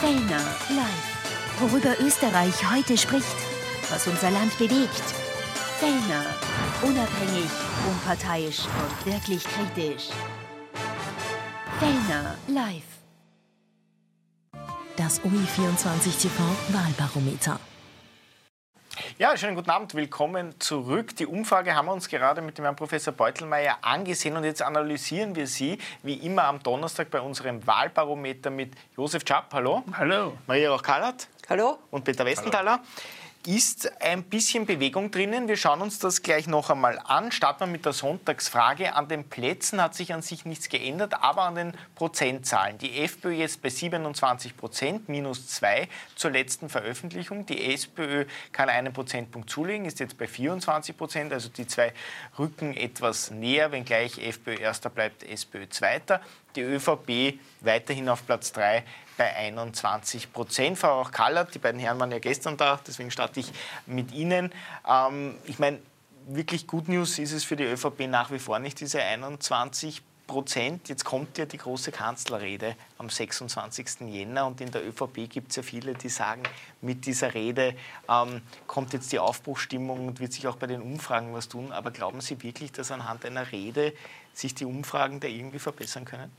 Fellner live. Worüber Österreich heute spricht, was unser Land bewegt. Fellner, unabhängig, unparteiisch und wirklich kritisch. Fellner live. Das UI24 TV Wahlbarometer. Ja, schönen guten Abend, willkommen zurück. Die Umfrage haben wir uns gerade mit dem Herrn Professor Beutelmeier angesehen und jetzt analysieren wir sie, wie immer am Donnerstag bei unserem Wahlbarometer mit Josef Schapp, hallo. Hallo. Maria Roch-Kallert. Hallo. Und Peter Westenthaler ist ein bisschen Bewegung drinnen. Wir schauen uns das gleich noch einmal an. Starten wir mit der Sonntagsfrage. An den Plätzen hat sich an sich nichts geändert, aber an den Prozentzahlen. Die FPÖ jetzt bei 27 Prozent, minus 2 zur letzten Veröffentlichung. Die SPÖ kann einen Prozentpunkt zulegen, ist jetzt bei 24 Prozent. Also die zwei rücken etwas näher, wenngleich FPÖ erster bleibt, SPÖ zweiter. Die ÖVP weiterhin auf Platz 3 bei 21 Prozent. Frau Kallert, die beiden Herren waren ja gestern da, deswegen starte ich mit Ihnen. Ähm, ich meine, wirklich Good News ist es für die ÖVP nach wie vor nicht, diese 21 Prozent. Jetzt kommt ja die große Kanzlerrede am 26. Jänner und in der ÖVP gibt es ja viele, die sagen, mit dieser Rede ähm, kommt jetzt die Aufbruchstimmung und wird sich auch bei den Umfragen was tun. Aber glauben Sie wirklich, dass anhand einer Rede sich die Umfragen da irgendwie verbessern können?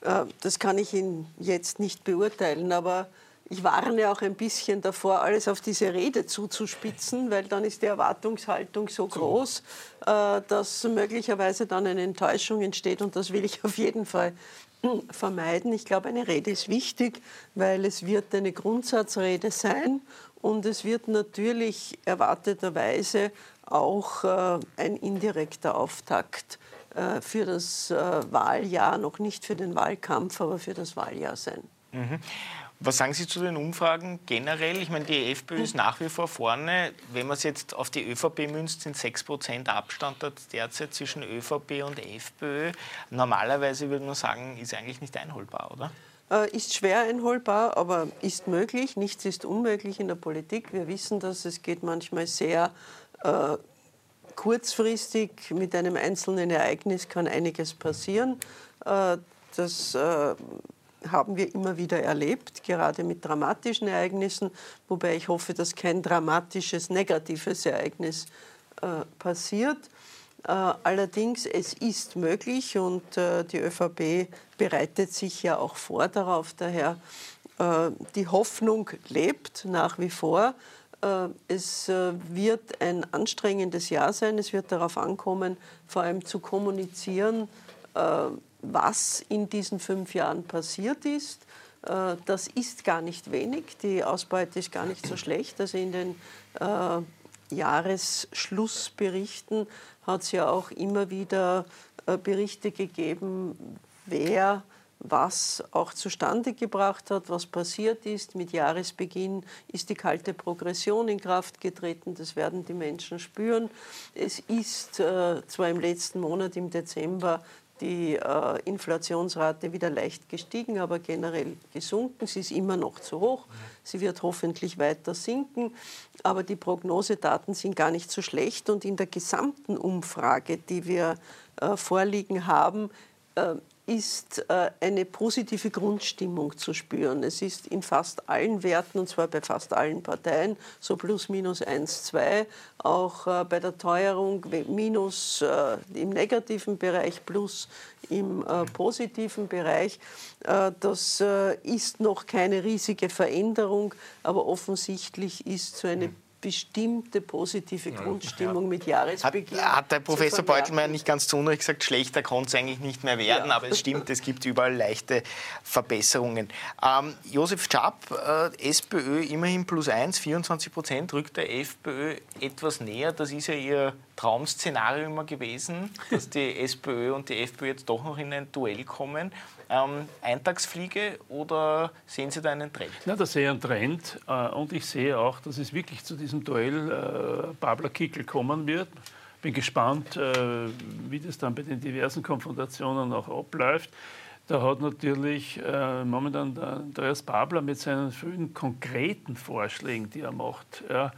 Äh, das kann ich Ihnen jetzt nicht beurteilen, aber ich warne auch ein bisschen davor, alles auf diese Rede zuzuspitzen, weil dann ist die Erwartungshaltung so groß, äh, dass möglicherweise dann eine Enttäuschung entsteht und das will ich auf jeden Fall vermeiden. Ich glaube, eine Rede ist wichtig, weil es wird eine Grundsatzrede sein und es wird natürlich erwarteterweise auch äh, ein indirekter Auftakt für das äh, Wahljahr, noch nicht für den Wahlkampf, aber für das Wahljahr sein. Mhm. Was sagen Sie zu den Umfragen generell? Ich meine, die FPÖ ist nach wie vor vorne. Wenn man es jetzt auf die ÖVP münzt, sind 6% Abstand derzeit zwischen ÖVP und FPÖ. Normalerweise würde man sagen, ist eigentlich nicht einholbar, oder? Äh, ist schwer einholbar, aber ist möglich. Nichts ist unmöglich in der Politik. Wir wissen das, es geht manchmal sehr äh, kurzfristig mit einem einzelnen Ereignis kann einiges passieren. Äh, das äh, haben wir immer wieder erlebt, gerade mit dramatischen Ereignissen, wobei ich hoffe, dass kein dramatisches negatives Ereignis äh, passiert. Allerdings, es ist möglich und die ÖVP bereitet sich ja auch vor darauf. Daher die Hoffnung lebt nach wie vor. Äh, es äh, wird ein anstrengendes Jahr sein. Es wird darauf ankommen, vor allem zu kommunizieren, äh, was in diesen fünf Jahren passiert ist. Das ist gar nicht wenig. Die Ausbeute ist gar nicht so schlecht. Also in den Jahresschlussberichten hat es ja auch immer wieder Berichte gegeben, wer was auch zustande gebracht hat, was passiert ist. Mit Jahresbeginn ist die kalte Progression in Kraft getreten, das werden die Menschen spüren. Es ist äh, zwar im letzten Monat, im Dezember, die äh, Inflationsrate wieder leicht gestiegen, aber generell gesunken. Sie ist immer noch zu hoch. Sie wird hoffentlich weiter sinken. Aber die Prognosedaten sind gar nicht so schlecht. Und in der gesamten Umfrage, die wir äh, vorliegen haben, äh, ist äh, eine positive Grundstimmung zu spüren. Es ist in fast allen Werten, und zwar bei fast allen Parteien, so plus minus 1, 2. Auch äh, bei der Teuerung minus äh, im negativen Bereich, plus im positiven Bereich. Das ist noch keine riesige Veränderung, aber offensichtlich ist so eine bestimmte positive Grundstimmung ja. mit Jahresbeginn. Hat, hat der Professor Beutelmeier nicht ganz zu Unrecht gesagt, schlechter konnte es eigentlich nicht mehr werden, ja. aber es stimmt, es gibt überall leichte Verbesserungen. Ähm, Josef Schaap, äh, SPÖ immerhin plus 1, 24 Prozent, rückt der FPÖ etwas näher. Das ist ja Ihr Traum-Szenario immer gewesen, dass die SPÖ und die FPÖ jetzt doch noch in ein Duell kommen. Ähm, Eintagsfliege oder sehen Sie da einen Trend? Na, da sehe ich einen Trend äh, und ich sehe auch, dass es wirklich zu diesem Duell äh, Babler Kickel kommen wird. Bin gespannt, äh, wie das dann bei den diversen Konfrontationen auch abläuft. Da hat natürlich äh, momentan der Andreas Babler mit seinen vielen konkreten Vorschlägen, die er macht, ja,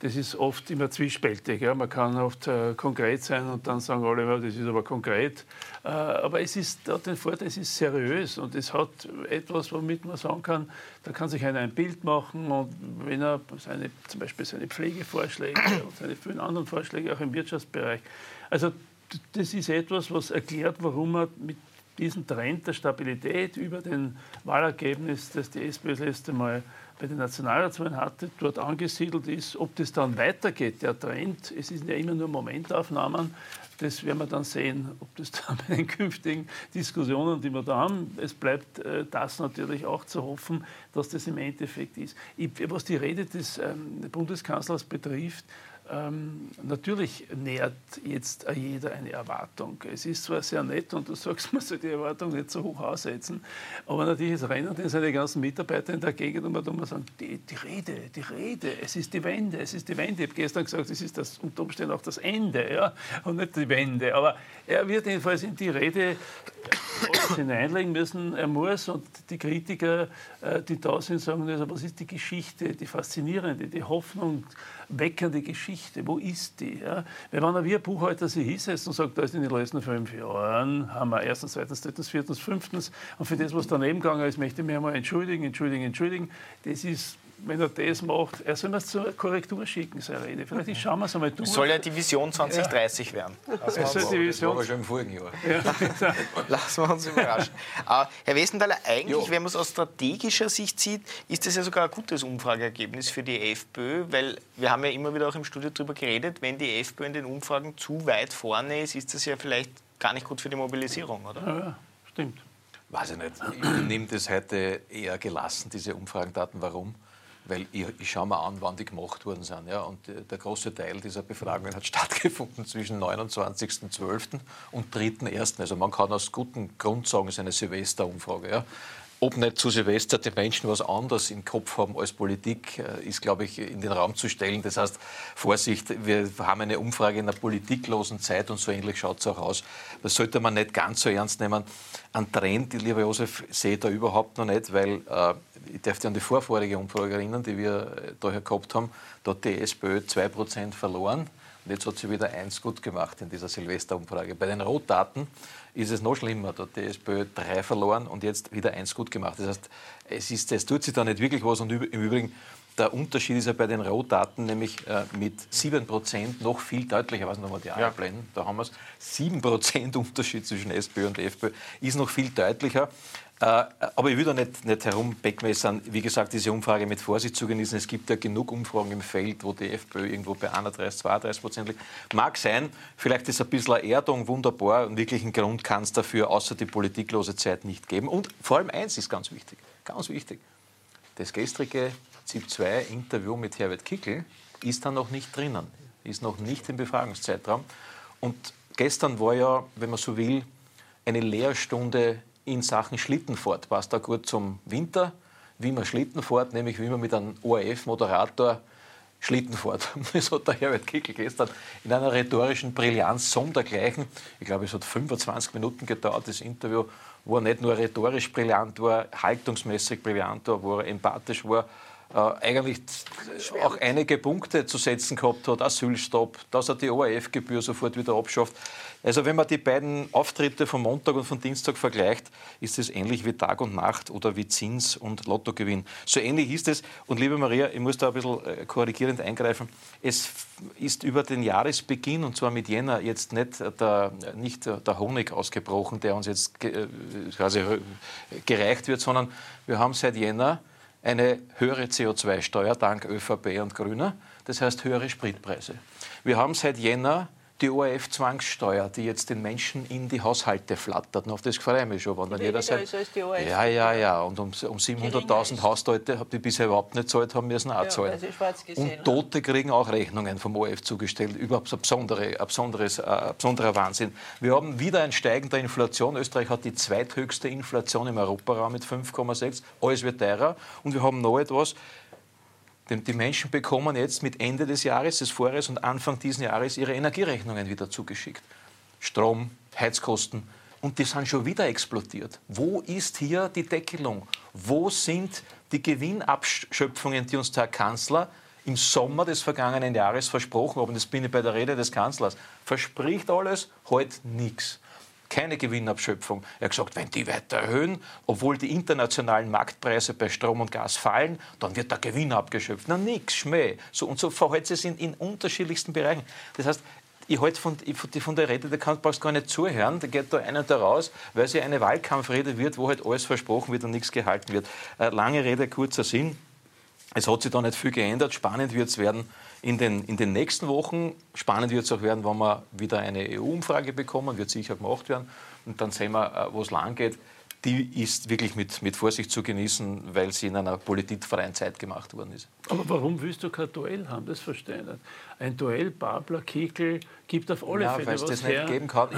das ist oft immer zwiespältig. Ja. Man kann oft äh, konkret sein und dann sagen alle, das ist aber konkret. Äh, aber es ist, hat den Vorteil, es ist seriös und es hat etwas, womit man sagen kann, da kann sich einer ein Bild machen und wenn er seine, zum Beispiel seine Pflegevorschläge und seine vielen anderen Vorschläge auch im Wirtschaftsbereich. Also das ist etwas, was erklärt, warum man mit diesem Trend der Stabilität über den Wahlergebnis, das die SPÖ das letzte Mal bei den Nationalratswahlen hatte, dort angesiedelt ist. Ob das dann weitergeht, der Trend, es sind ja immer nur Momentaufnahmen, das werden wir dann sehen, ob das dann bei den künftigen Diskussionen, die wir da haben, es bleibt äh, das natürlich auch zu hoffen, dass das im Endeffekt ist. Ich, was die Rede des ähm, Bundeskanzlers betrifft, ähm, natürlich nährt jetzt jeder eine Erwartung. Es ist zwar sehr nett und du sagst, man soll die Erwartung nicht so hoch aussetzen, aber natürlich ist rennen denn seine ganzen Mitarbeiter in der Gegend und man muss sagen, die, die, Rede, die Rede, es ist die Wende, es ist die Wende. Ich habe gestern gesagt, es ist das, unter Umständen auch das Ende ja, und nicht die Wende. Aber er wird jedenfalls in die Rede hineinlegen müssen, er muss und die Kritiker, äh, die da sind, sagen, also, was ist die Geschichte, die faszinierende, die Hoffnung, weckende Geschichte, wo ist die? Ja? Weil wenn wie ein Buchhalter sich hinsetzt und sagt, da ist in den letzten fünf Jahren, haben wir erstens, zweitens, drittens, viertens, fünftens und für das, was daneben gegangen ist, möchte ich mich einmal entschuldigen, entschuldigen, entschuldigen. Das ist wenn er das macht, er soll mir zur Korrektur schicken, seine Rede. Vielleicht schauen wir es einmal durch. Soll ja die Vision 2030 ja. werden. Also es soll die Vision. Das war schon im vorigen Jahr. Ja. Lassen wir uns überraschen. Uh, Herr Wesenthaler, eigentlich, jo. wenn man es aus strategischer Sicht sieht, ist das ja sogar ein gutes Umfrageergebnis für die FPÖ, weil wir haben ja immer wieder auch im Studio darüber geredet, wenn die FPÖ in den Umfragen zu weit vorne ist, ist das ja vielleicht gar nicht gut für die Mobilisierung, oder? Ja, stimmt. Weiß ich nicht. Ich nehme das heute eher gelassen, diese Umfragendaten. Warum? Weil ich, ich schaue mir an, wann die gemacht worden sind. Ja, und äh, der große Teil dieser Befragungen hat stattgefunden zwischen 29.12. und 3.1. Also man kann aus gutem Grund sagen, es ist eine Silvesterumfrage. Ja ob nicht zu Silvester die Menschen was anderes im Kopf haben als Politik, äh, ist, glaube ich, in den Raum zu stellen. Das heißt, Vorsicht, wir haben eine Umfrage in einer politiklosen Zeit und so ähnlich schaut es auch aus. Das sollte man nicht ganz so ernst nehmen. Ein Trend, lieber Josef, sehe ich da überhaupt noch nicht, weil äh, ich darf dich an die vorvorige Umfrage erinnern, die wir äh, daher gehabt haben. Da hat die SPÖ 2% verloren. Und jetzt hat sie wieder eins gut gemacht in dieser Silvesterumfrage. Bei den Rotdaten ist es noch schlimmer. Da hat die SPÖ drei verloren und jetzt wieder eins gut gemacht. Das heißt, es, ist, es tut sich da nicht wirklich was. Und im Übrigen, der Unterschied ist ja bei den Rotdaten nämlich äh, mit 7% noch viel deutlicher. Was nochmal die ja. einblenden? Da haben wir es. 7% Unterschied zwischen SPÖ und FPÖ ist noch viel deutlicher. Äh, aber ich will da nicht, nicht herumbeckmessern. Wie gesagt, diese Umfrage mit Vorsicht zu genießen. Es gibt ja genug Umfragen im Feld, wo die FPÖ irgendwo bei 31, 32 Prozent liegt. Mag sein, vielleicht ist ein bisschen eine Erdung wunderbar und wirklich einen Grund kann es dafür außer die politiklose Zeit nicht geben. Und vor allem eins ist ganz wichtig, ganz wichtig. Das gestrige ZIP-2-Interview mit Herbert Kickel ist da noch nicht drinnen, ist noch nicht im Befragungszeitraum. Und gestern war ja, wenn man so will, eine Lehrstunde in Sachen Schlittenfahrt. Passt da gut zum Winter, wie man Schlitten fährt, nämlich wie man mit einem ORF-Moderator Schlitten fährt. Das hat der Herbert Kickel gestern in einer rhetorischen Brillanz sondergleichen. Ich glaube, es hat 25 Minuten gedauert, das Interview, wo er nicht nur rhetorisch brillant war, haltungsmäßig brillant war, wo er empathisch war, eigentlich auch einige Punkte zu setzen gehabt hat, Asylstopp, dass er die ORF-Gebühr sofort wieder abschafft. Also wenn man die beiden Auftritte von Montag und von Dienstag vergleicht, ist es ähnlich wie Tag und Nacht oder wie Zins und Lottogewinn. So ähnlich ist es. Und liebe Maria, ich muss da ein bisschen äh, korrigierend eingreifen. Es ist über den Jahresbeginn, und zwar mit Jänner, jetzt nicht der, nicht der Honig ausgebrochen, der uns jetzt äh, quasi gereicht wird, sondern wir haben seit Jänner eine höhere CO2-Steuer dank ÖVP und Grüner, das heißt höhere Spritpreise. Wir haben seit Jänner die ORF-Zwangssteuer, die jetzt den Menschen in die Haushalte flattert. Und auf das freue ich mich schon. Wenn dann jeder sagt, ja, ja, ja. Und um, um 700.000 Haushalte, die bisher überhaupt nicht zahlt haben, müssen auch ja, zahlen. Und Tote kriegen auch Rechnungen vom ORF zugestellt. Überhaupt ein, besondere, ein, besonderes, ein besonderer Wahnsinn. Wir haben wieder ein Steigen der Inflation. Österreich hat die zweithöchste Inflation im Europaraum mit 5,6. Alles wird teurer. Und wir haben noch etwas. Die Menschen bekommen jetzt mit Ende des Jahres, des Vorjahres und Anfang dieses Jahres ihre Energierechnungen wieder zugeschickt. Strom, Heizkosten. Und die sind schon wieder explodiert. Wo ist hier die Deckelung? Wo sind die Gewinnabschöpfungen, die uns der Herr Kanzler im Sommer des vergangenen Jahres versprochen haben, das bin ich bei der Rede des Kanzlers, verspricht alles, halt nichts keine Gewinnabschöpfung. Er hat gesagt, wenn die weiter erhöhen, obwohl die internationalen Marktpreise bei Strom und Gas fallen, dann wird der Gewinn abgeschöpft. Na nix, Schmäh. So, und so verhält es in, in unterschiedlichsten Bereichen. Das heißt, ich halte von, von der Rede, da kannst du gar nicht zuhören, da geht da einer da raus, weil sie eine Wahlkampfrede wird, wo halt alles versprochen wird und nichts gehalten wird. Äh, lange Rede, kurzer Sinn. Es hat sich da nicht viel geändert. Spannend wird es werden in den, in den nächsten Wochen. Spannend wird es auch werden, wenn wir wieder eine EU-Umfrage bekommen, wird sicher gemacht werden. Und dann sehen wir, äh, wo es lang geht die ist wirklich mit, mit Vorsicht zu genießen, weil sie in einer politikfreien Zeit gemacht worden ist. Aber warum willst du kein Duell haben? Das verstehe ich nicht. Ein Duell Babler, Kickel gibt auf alle ja, Fälle was das her. nicht geben kann.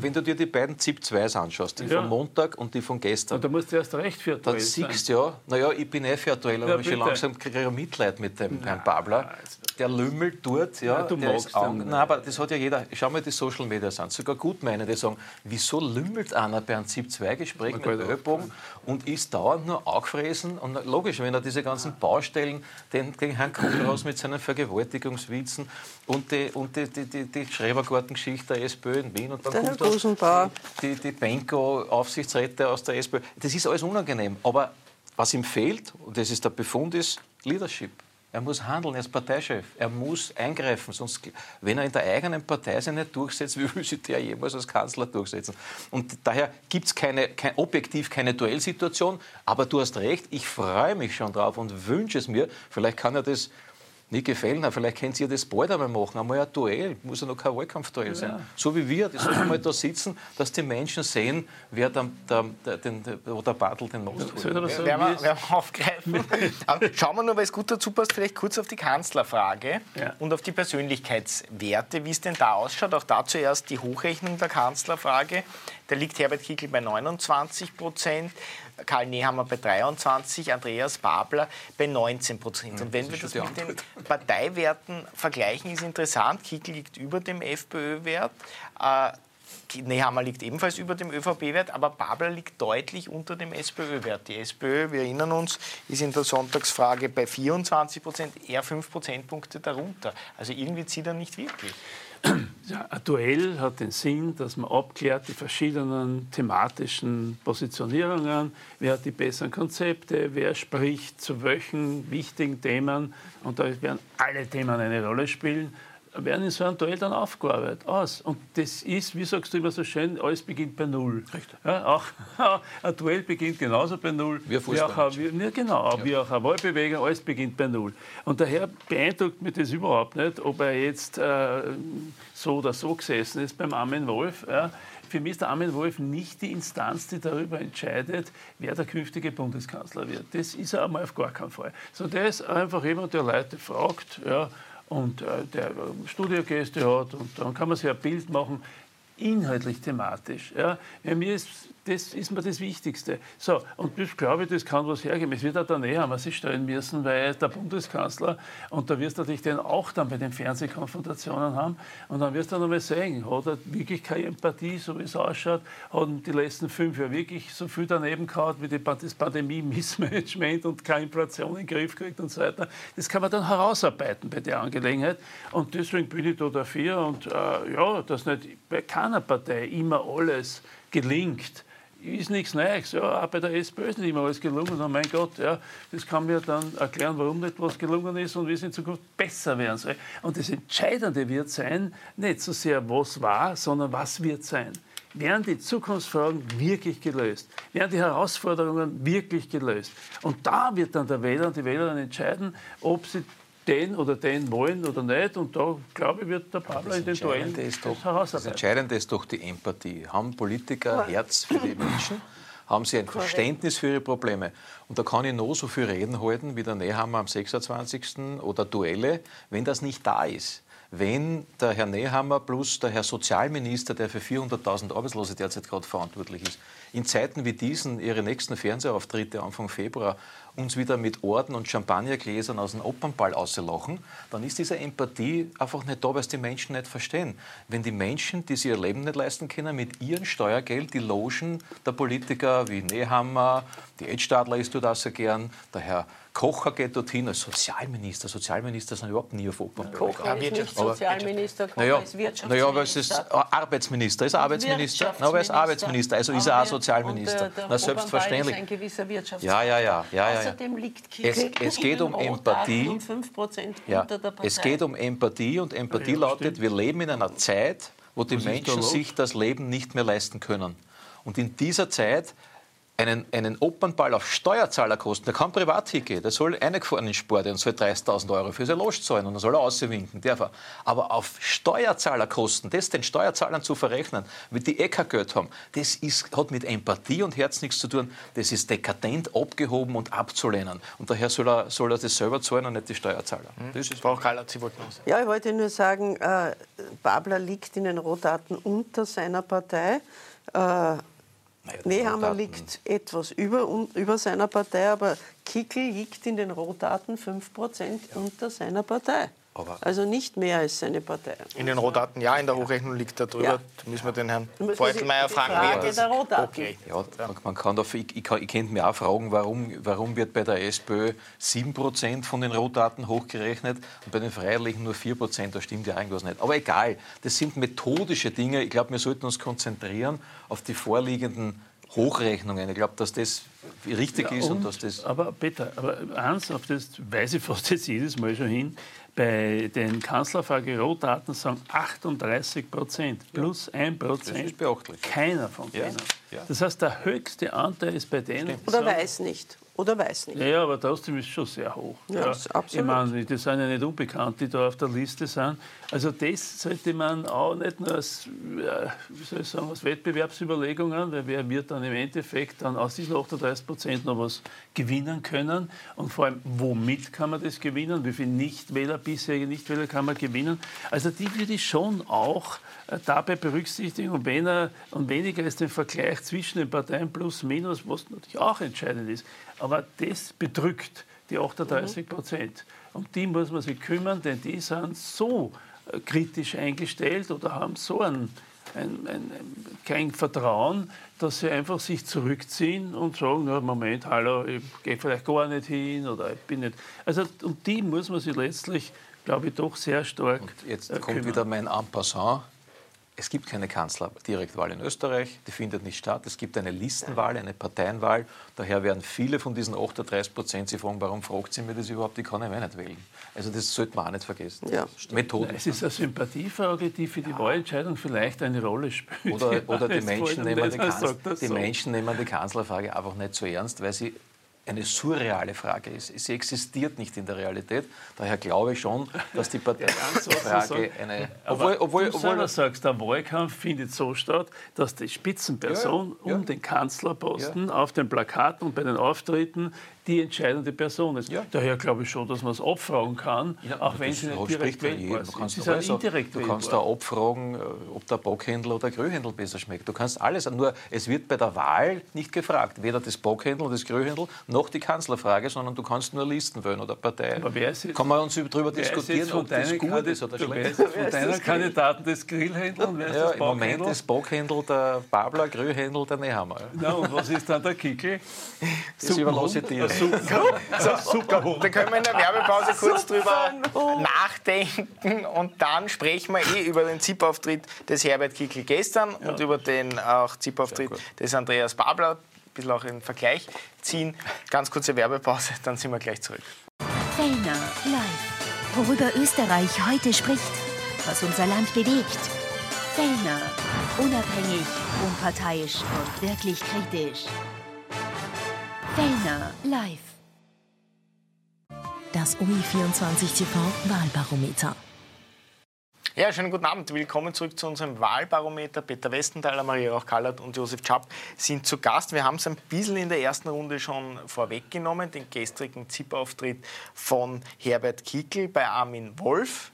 Wenn du dir die beiden ZIP 2 anschaust, die ja. von Montag und die von gestern. Und da musst du erst recht für ein Duell Dann siehst du ja, naja, ich bin eh für ein Duell, aber ja, schon langsam kriege ich Mitleid mit dem Herrn Babler. Der lümmelt dort, ja, ja du der magst ist Nein, aber das hat ja jeder, schau mal die Social Media an, sogar gut meinen, die sagen, wieso lümmelt einer bei einem ZIP 2 Gespräch mit Ölbogen und ist dauernd nur angefressen. Und logisch, wenn er diese ganzen Baustellen, den, den Herrn Kohlhaus mit seinen Vergewaltigungswitzen und die, und die, die, die, die Schrebergartengeschichte der SPÖ in Wien und dann der kommt da die, die Benko-Aufsichtsräte aus der SPÖ. Das ist alles unangenehm. Aber was ihm fehlt, und das ist der Befund, ist Leadership. Er muss handeln, er ist Parteichef. Er muss eingreifen. Sonst, wenn er in der eigenen Partei sich nicht durchsetzt, wie will sich der jemals als Kanzler durchsetzen? Und daher gibt es keine, kein, objektiv keine Duellsituation. Aber du hast recht, ich freue mich schon drauf und wünsche es mir. Vielleicht kann er das nicht gefallen hat. Vielleicht könnt ihr das bald einmal machen, einmal ein Duell, muss ja noch kein Wahlkampfduell sein. Ja. So wie wir, die sollen mal da sitzen, dass die Menschen sehen, wer der, der, der, den, der, der Bartel den Most holt. Werden wir, werden wir aufgreifen. Schauen wir nur, weil es gut dazu passt, vielleicht kurz auf die Kanzlerfrage ja. und auf die Persönlichkeitswerte, wie es denn da ausschaut. Auch dazu erst die Hochrechnung der Kanzlerfrage. Da liegt Herbert Kickl bei 29 Prozent. Karl Nehammer bei 23, Andreas Babler bei 19 Prozent. Und wenn wir das mit den Parteiwerten vergleichen, ist interessant. Kickl liegt über dem FPÖ-Wert. Äh, Nehammer liegt ebenfalls über dem ÖVP-Wert, aber Babler liegt deutlich unter dem SPÖ-Wert. Die SPÖ, wir erinnern uns, ist in der Sonntagsfrage bei 24 Prozent, eher 5 Prozentpunkte darunter. Also irgendwie zieht er nicht wirklich. Ein Duell hat den Sinn, dass man abklärt die verschiedenen thematischen Positionierungen, wer hat die besseren Konzepte, wer spricht zu welchen wichtigen Themen? Und da werden alle Themen eine Rolle spielen werden in so einem Duell dann aufgearbeitet aus. Und das ist, wie sagst du immer so schön, alles beginnt bei Null. Richtig. Ja, auch ein Duell beginnt genauso bei Null. Wie, wie auch, ein, wie, ja, genau, ja. wie auch eine Wahlbewegung, alles beginnt bei Null. Und daher beeindruckt mich das überhaupt nicht, ob er jetzt äh, so oder so gesessen ist beim Armin Wolf. Ja. Für mich ist der Armin Wolf nicht die Instanz, die darüber entscheidet, wer der künftige Bundeskanzler wird. Das ist er einmal auf gar keinen Fall. So, der ist einfach jemand, der Leute fragt, ja, und äh, der Studiogäste hat und dann kann man sich ein Bild machen, inhaltlich thematisch. Ja mir ist das ist mir das Wichtigste. So, und ich glaube, das kann was hergeben. Es wird auch der Nehammer sich stellen müssen, weil der Bundeskanzler, und da wirst du natürlich den auch dann bei den Fernsehkonfrontationen haben, und dann wirst du dann einmal sehen, hat er wirklich keine Empathie, so wie es ausschaut, hat die letzten fünf Jahre wirklich so viel daneben gehabt, wie das Pandemie-Missmanagement und keine Inflation in den Griff kriegt und so weiter. Das kann man dann herausarbeiten bei der Angelegenheit. Und deswegen bin ich da dafür und äh, ja, dass nicht bei keiner Partei immer alles gelingt ist nichts Neues. Ja, auch bei der SPÖ ist nicht immer alles gelungen. Und mein Gott, ja, das kann mir dann erklären, warum nicht was gelungen ist und wie es in Zukunft besser werden soll. Und das Entscheidende wird sein, nicht so sehr, was war, sondern was wird sein. Werden die Zukunftsfragen wirklich gelöst? Werden die Herausforderungen wirklich gelöst? Und da wird dann der Wähler und die Wählerin entscheiden, ob sie den oder den wollen oder nicht. Und da, glaube ich, wird der Pablo in den Duellen ist doch, Das Entscheidende ist doch die Empathie. Haben Politiker Herz für die Menschen? Haben sie ein. Verständnis für ihre Probleme? Und da kann ich noch so viel Reden halten wie der Nehammer am 26. oder Duelle, wenn das nicht da ist wenn der Herr Nehammer plus der Herr Sozialminister, der für 400.000 Arbeitslose derzeit gerade verantwortlich ist, in Zeiten wie diesen ihre nächsten Fernsehauftritte Anfang Februar uns wieder mit Orden und Champagnergläsern aus dem Opernball auslachen, dann ist diese Empathie einfach nicht da, weil es die Menschen nicht verstehen. Wenn die Menschen, die sich ihr Leben nicht leisten können, mit ihrem Steuergeld die Logen der Politiker wie Nehammer, die Ed Stadler ist dort auch sehr gern, der Herr Kocher geht dorthin als Sozialminister. Sozialminister sind überhaupt nie auf Opernball. Kocher ist nicht Sozialminister, Kocher Naja, ist Wirtschaftsminister. naja, aber es ist Arbeitsminister. Ist er Arbeitsminister? Na, aber er ist Arbeitsminister, also ist er auch Sozialminister. Und der, der Na, selbstverständlich. Ist ein gewisser Wirtschaftsminister. Ja, ja, ja, ja, ja. Außerdem liegt Es- es geht um Empathie. Um 5% Ja, unter der Partei. es geht um Empathie und Empathie Ja, lautet, stimmt. wir leben in einer Zeit, wo die da Menschen sich das Leben nicht mehr leisten können. Und in dieser Zeit einen, einen Opernball auf Steuerzahlerkosten, der kann privat hingehen, der soll eingefahren in Sport und soll 30.000 Euro für seine Loge zahlen und dann soll er auswinken, darf er. Aber auf Steuerzahlerkosten, das den Steuerzahlern zu verrechnen, mit die eh kein Geld haben, das ist, hat mit Empathie und Herz nichts zu tun, das ist dekadent abgehoben und abzulehnen. Und daher soll er, soll er das selber zahlen und nicht die Steuerzahler. Das ist Frau Kallert, Sie wollten was sagen. Ja, ich wollte nur sagen, äh, Babler liegt in den Rohdaten unter seiner Partei. Äh, Nehammer liegt etwas über, un, über seiner Partei, aber Kickel liegt in den Rohdaten 5% unter seiner Partei. Aber- also nicht mehr als seine Partei. In den Rohdaten, ja, in der Hochrechnung liegt er drüber. Ja. Da müssen wir den Herrn Da Beutelmeier fragen, Frage wer das der. Okay. Ja, man, man kann dafür, ich, ich, kann- ich könnte mir auch fragen, warum, warum wird bei der SPÖ 7% von den Rohdaten hochgerechnet und bei den Freiheitlichen nur 4%, da stimmt ja irgendwas nicht. Aber egal, das sind methodische Dinge. Ich glaube, wir sollten uns konzentrieren auf die vorliegenden Hochrechnungen. Ich glaube, dass das richtig ist und, dass das... Aber Peter, aber eins, auf das weise ich fast jetzt jedes Mal schon hin, bei den Kanzlerfrage-Rohdaten sagen 38 Prozent plus 1 Prozent. Das ist beachtlich. Keiner von Ja, denen. ja. Das heißt, der höchste Anteil ist bei denen. Oder sagen- weiß nicht. Oder weiß nicht. Ja, ja, aber trotzdem ist es schon sehr hoch. Ja, ist absolut. Ich meine, das sind ja nicht unbekannt, die da auf der Liste sind. Also das sollte man auch nicht nur als, ja, wie soll ich sagen, als Wettbewerbsüberlegungen, weil wer wird dann im Endeffekt dann aus diesen 38 Prozent noch was gewinnen können und vor allem, womit kann man das gewinnen, wie viele Nichtwähler, bisherige Nichtwähler kann man gewinnen. Also die würde ich schon auch äh, dabei berücksichtigen und, wenn er, und weniger ist den Vergleich zwischen den Parteien plus minus, was natürlich auch entscheidend ist. Aber das bedrückt die 38 Prozent. Um die muss man sich kümmern, denn die sind so äh, kritisch eingestellt oder haben so ein, ein, ein, ein, kein Vertrauen, dass sie einfach sich zurückziehen und sagen, na, Moment, hallo, ich gehe vielleicht gar nicht hin oder ich bin nicht. Also um die muss man sich letztlich, glaube ich, doch sehr stark Jetzt äh, kommt wieder mein En passant. Es gibt keine Kanzlerdirektwahl in Österreich, die findet nicht statt. Es gibt eine Listenwahl, eine Parteienwahl. Daher werden viele von diesen 38 Prozent sich fragen, warum fragt sie mir das überhaupt? Ich kann ja nicht wählen. Also das sollte man auch nicht vergessen. Ja. Methoden. Es ist eine Sympathiefrage, die für die Wahlentscheidung vielleicht eine Rolle spielt. Oder, oder die, Menschen nehmen die, Kanzler, die. Menschen nehmen die Kanzlerfrage einfach nicht so ernst, weil sie eine surreale Frage ist. Sie existiert nicht in der Realität. Daher glaube ich schon, dass die Parteienfrage eine... Obwohl, obwohl, du obwohl, sagst, der Wahlkampf findet so statt, dass die Spitzenperson Ja, ja, ja. um den Kanzlerposten auf den Plakaten und bei den Auftritten die entscheidende Person ist. Ja. Daher glaube ich schon, dass man es abfragen kann, auch wenn das sie nicht direkt wählbar Du sind. kannst, alles sagen. indirekt du kannst da abfragen, äh, ob der Bockhändel oder der Grühhändel besser schmeckt. Du kannst alles, nur es wird bei der Wahl nicht gefragt, weder das Bockhändel, das Grühhändel, noch die Kanzlerfrage, sondern du kannst nur Listen wählen oder Partei. Aber wer ist jetzt- Kann man uns darüber Wer ist diskutieren, ob das gut ist oder du, wer schlecht. ist von deinen Kandidaten des Grillhändler und wer ist Ja, das Im Moment ist Bockhändel der Babler, Grühhändel der Nehammer. Na, und was ist dann der Kickel? Das überlasse ich dir. So, super. Da können wir in der Werbepause kurz drüber nachdenken und dann sprechen wir eh über den ZIP-Auftritt des Herbert Kickl gestern und über den auch ZIP-Auftritt des Andreas Babler. Ein bisschen auch in Vergleich ziehen. Ganz kurze Werbepause, dann sind wir gleich zurück. Fellner live. Worüber Österreich heute spricht. Was unser Land bewegt. Fellner. Unabhängig, unparteiisch und wirklich kritisch. Fellner live. Das OI24 TV Wahlbarometer. Ja, schönen guten Abend. Willkommen zurück zu unserem Wahlbarometer. Peter Westenthaler, Maria Rauch-Kallert und Josef Schapp sind zu Gast. Wir haben es ein bisschen in der ersten Runde schon vorweggenommen, den gestrigen ZIP-Auftritt von Herbert Kickl bei Armin Wolf.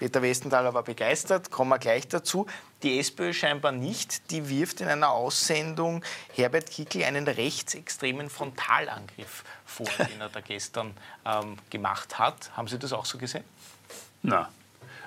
Peter Westenthaler war begeistert, kommen wir gleich dazu. Die SPÖ scheinbar nicht. Die wirft in einer Aussendung Herbert Kickl einen rechtsextremen Frontalangriff vor, den er da gestern ähm, gemacht hat. Haben Sie das auch so gesehen? Nein.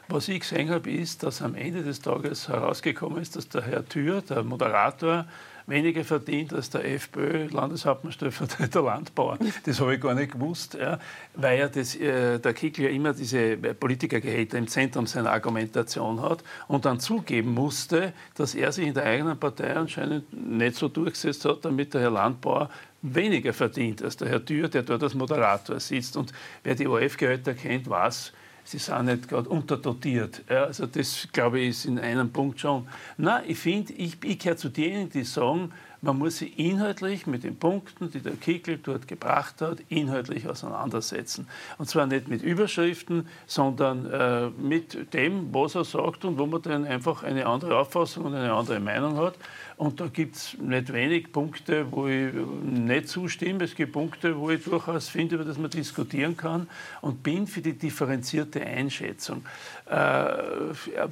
Was ich gesehen habe, ist, dass am Ende des Tages herausgekommen ist, dass der Herr Thür, der Moderator, weniger verdient als der FPÖ-Landeshauptmann Stellvertreter Landbauer. Das habe ich gar nicht gewusst, ja, weil ja das, äh, der Kickl ja immer diese Politikergehälter im Zentrum seiner Argumentation hat und dann zugeben musste, dass er sich in der eigenen Partei anscheinend nicht so durchgesetzt hat, damit der Herr Landbauer weniger verdient als der Herr Thür, der dort als Moderator sitzt. Und wer die ORF-Gehälter kennt, weiß, sie sind nicht gerade unterdotiert. Ja, also das, glaube ich, ist in einem Punkt schon. Nein, ich finde, ich, ich gehöre zu denen, die sagen, man muss sich inhaltlich mit den Punkten, die der Kickel dort gebracht hat, inhaltlich auseinandersetzen. Und zwar nicht mit Überschriften, sondern äh, mit dem, was er sagt und wo man dann einfach eine andere Auffassung und eine andere Meinung hat. Und da gibt es nicht wenig Punkte, wo ich nicht zustimme. Es gibt Punkte, wo ich durchaus finde, über das man diskutieren kann und bin für die differenzierte Einschätzung. Äh,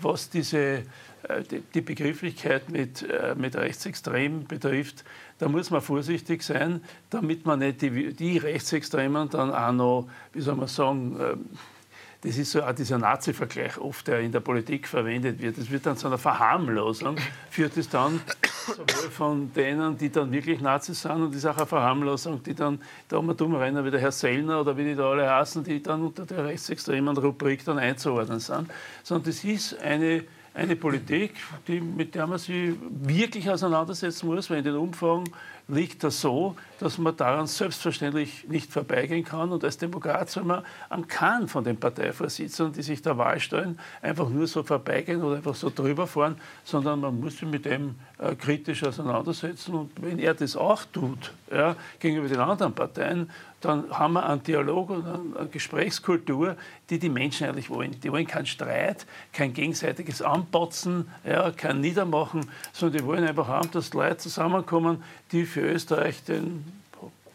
was diese äh, die Begrifflichkeit mit, äh, mit Rechtsextremen betrifft, da muss man vorsichtig sein, damit man nicht die, die Rechtsextremen dann auch noch, wie soll man sagen, ähm, das ist so auch dieser Nazi-Vergleich oft, der in der Politik verwendet wird. Das wird dann zu einer Verharmlosung, führt es dann sowohl von denen, die dann wirklich Nazis sind, und auch eine Verharmlosung, die dann da mal dumm rennen, wie der Herr Sellner oder wie die da alle heißen, die dann unter der rechtsextremen Rubrik dann einzuordnen sind. Sondern das ist eine eine Politik, die, mit der man sich wirklich auseinandersetzen muss, weil in den Umfragen liegt das so, dass man daran selbstverständlich nicht vorbeigehen kann. Und als Demokrat soll man an keinen von den Parteivorsitzenden, die sich der Wahl stellen, einfach nur so vorbeigehen oder einfach so drüber fahren, sondern man muss sich mit dem äh, kritisch auseinandersetzen. Und wenn er das auch tut, ja, gegenüber den anderen Parteien, dann haben wir einen Dialog und eine Gesprächskultur, die die Menschen eigentlich wollen. Die wollen keinen Streit, kein gegenseitiges Anpotzen, ja, kein Niedermachen, sondern die wollen einfach haben, dass Leute zusammenkommen, die für Österreich den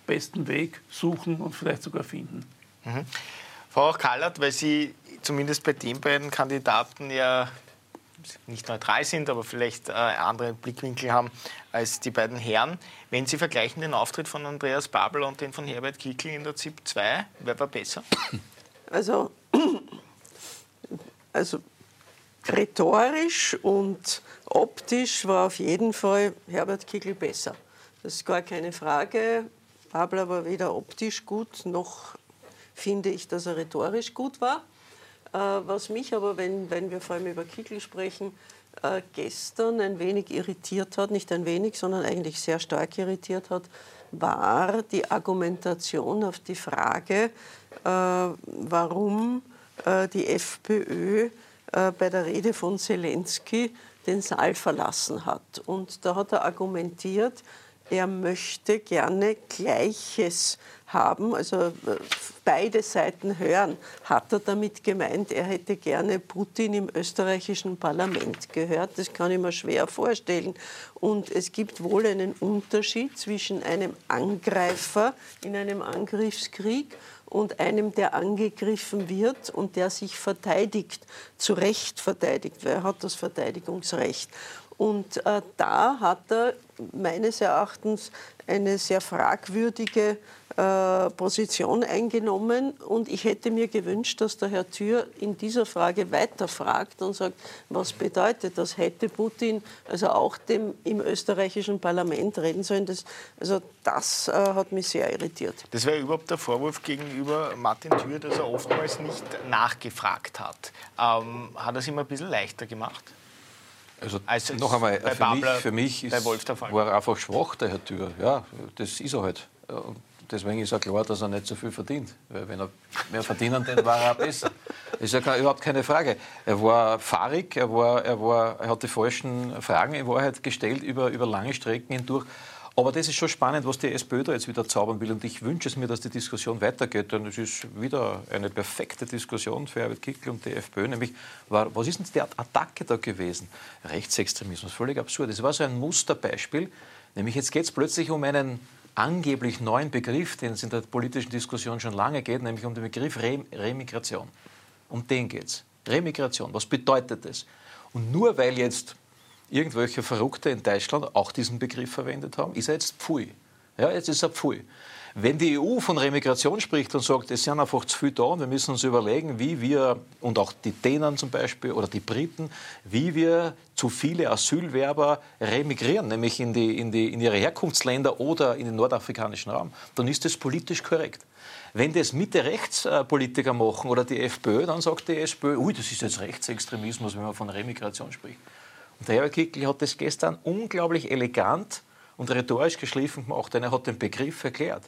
besten Weg suchen und vielleicht sogar finden. Mhm. Frau Kallert, weil Sie zumindest bei den beiden Kandidaten ja nicht neutral sind, aber vielleicht äh, andere Blickwinkel haben als die beiden Herren. Wenn Sie vergleichen den Auftritt von Andreas Babel und den von Herbert Kickl in der ZIP 2, wer war besser? Also, also rhetorisch und optisch war auf jeden Fall Herbert Kickl besser. Das ist gar keine Frage. Babler war weder optisch gut, noch finde ich, dass er rhetorisch gut war. Äh, was mich aber, wenn, wenn wir vor allem über Kickl sprechen, äh, gestern ein wenig irritiert hat, nicht ein wenig, sondern eigentlich sehr stark irritiert hat, war die Argumentation auf die Frage, äh, warum die FPÖ bei der Rede von Zelensky den Saal verlassen hat. Und da hat er argumentiert, er möchte gerne Gleiches haben, also äh, beide Seiten hören, hat er damit gemeint, er hätte gerne Putin im österreichischen Parlament gehört. Das kann ich mir schwer vorstellen. Und es gibt wohl einen Unterschied zwischen einem Angreifer in einem Angriffskrieg und einem, der angegriffen wird und der sich verteidigt, zu Recht verteidigt, weil er hat das Verteidigungsrecht. Und äh, da hat er meines Erachtens eine sehr fragwürdige äh, Position eingenommen. Und ich hätte mir gewünscht, dass der Herr Thür in dieser Frage weiterfragt und sagt, was bedeutet das? Hätte Putin also auch dem im österreichischen Parlament reden sollen? Das, also das äh, hat mich sehr irritiert. Das wäre überhaupt der Vorwurf gegenüber Martin Thür, dass er oftmals nicht nachgefragt hat. Ähm, hat er es ihm ein bisschen leichter gemacht? Also, also noch einmal, für Babler, mich, für mich ist, war er einfach schwach, der Herr Thür. Ja, das ist er halt. Und deswegen ist er klar, dass er nicht so viel verdient. Weil wenn er mehr verdienen dann war er auch besser. Das ist ja keine, überhaupt keine Frage. Er war fahrig, er, war, er, war, er hat die falschen Fragen in Wahrheit gestellt über, über lange Strecken hindurch. Aber das ist schon spannend, was die SPÖ da jetzt wieder zaubern will. Und ich wünsche es mir, dass die Diskussion weitergeht. Denn es ist wieder eine perfekte Diskussion für Herbert Kickl und die FPÖ. Nämlich, war, was ist denn die Attacke da gewesen? Rechtsextremismus, völlig absurd. Es war so ein Musterbeispiel. Nämlich, jetzt geht es plötzlich um einen angeblich neuen Begriff, den es in der politischen Diskussion schon lange geht, nämlich um den Begriff Re Remigration. Um den geht es. Remigration, was bedeutet das? Und nur weil jetzt irgendwelche Verrückte in Deutschland auch diesen Begriff verwendet haben, ist er jetzt Pfui. Ja, jetzt ist er Pfui. Wenn die EU von Remigration spricht und sagt, es sind einfach zu viel da und wir müssen uns überlegen, wie wir, und auch die Dänen zum Beispiel oder die Briten, wie wir zu viele Asylwerber remigrieren, nämlich in, die, in, die, in ihre Herkunftsländer oder in den nordafrikanischen Raum, dann ist das politisch korrekt. Wenn das Mitte-Rechts-Politiker machen oder die FPÖ, dann sagt die SPÖ, ui, das ist jetzt Rechtsextremismus, wenn man von Remigration spricht. Und der Herr Kickl hat das gestern unglaublich elegant und rhetorisch geschliffen gemacht, denn er hat den Begriff erklärt.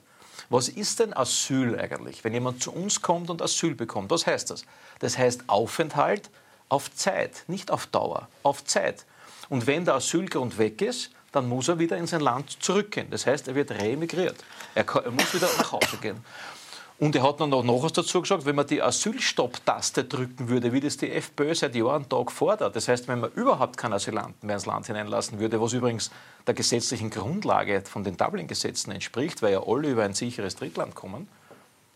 Was ist denn Asyl eigentlich, wenn jemand zu uns kommt und Asyl bekommt? Was heißt das? Das heißt Aufenthalt auf Zeit, nicht auf Dauer, auf Zeit. Und wenn der Asylgrund weg ist, dann muss er wieder in sein Land zurückgehen. Das heißt, er wird remigriert. Er, er muss wieder nach Hause gehen. Und er hat dann noch, noch was dazu gesagt, wenn man die Asylstopp-Taste drücken würde, wie das die FPÖ seit Jahren Tag fordert, das heißt, wenn man überhaupt keinen Asylanten mehr ins Land hineinlassen würde, was übrigens der gesetzlichen Grundlage von den Dublin-Gesetzen entspricht, weil ja alle über ein sicheres Drittland kommen,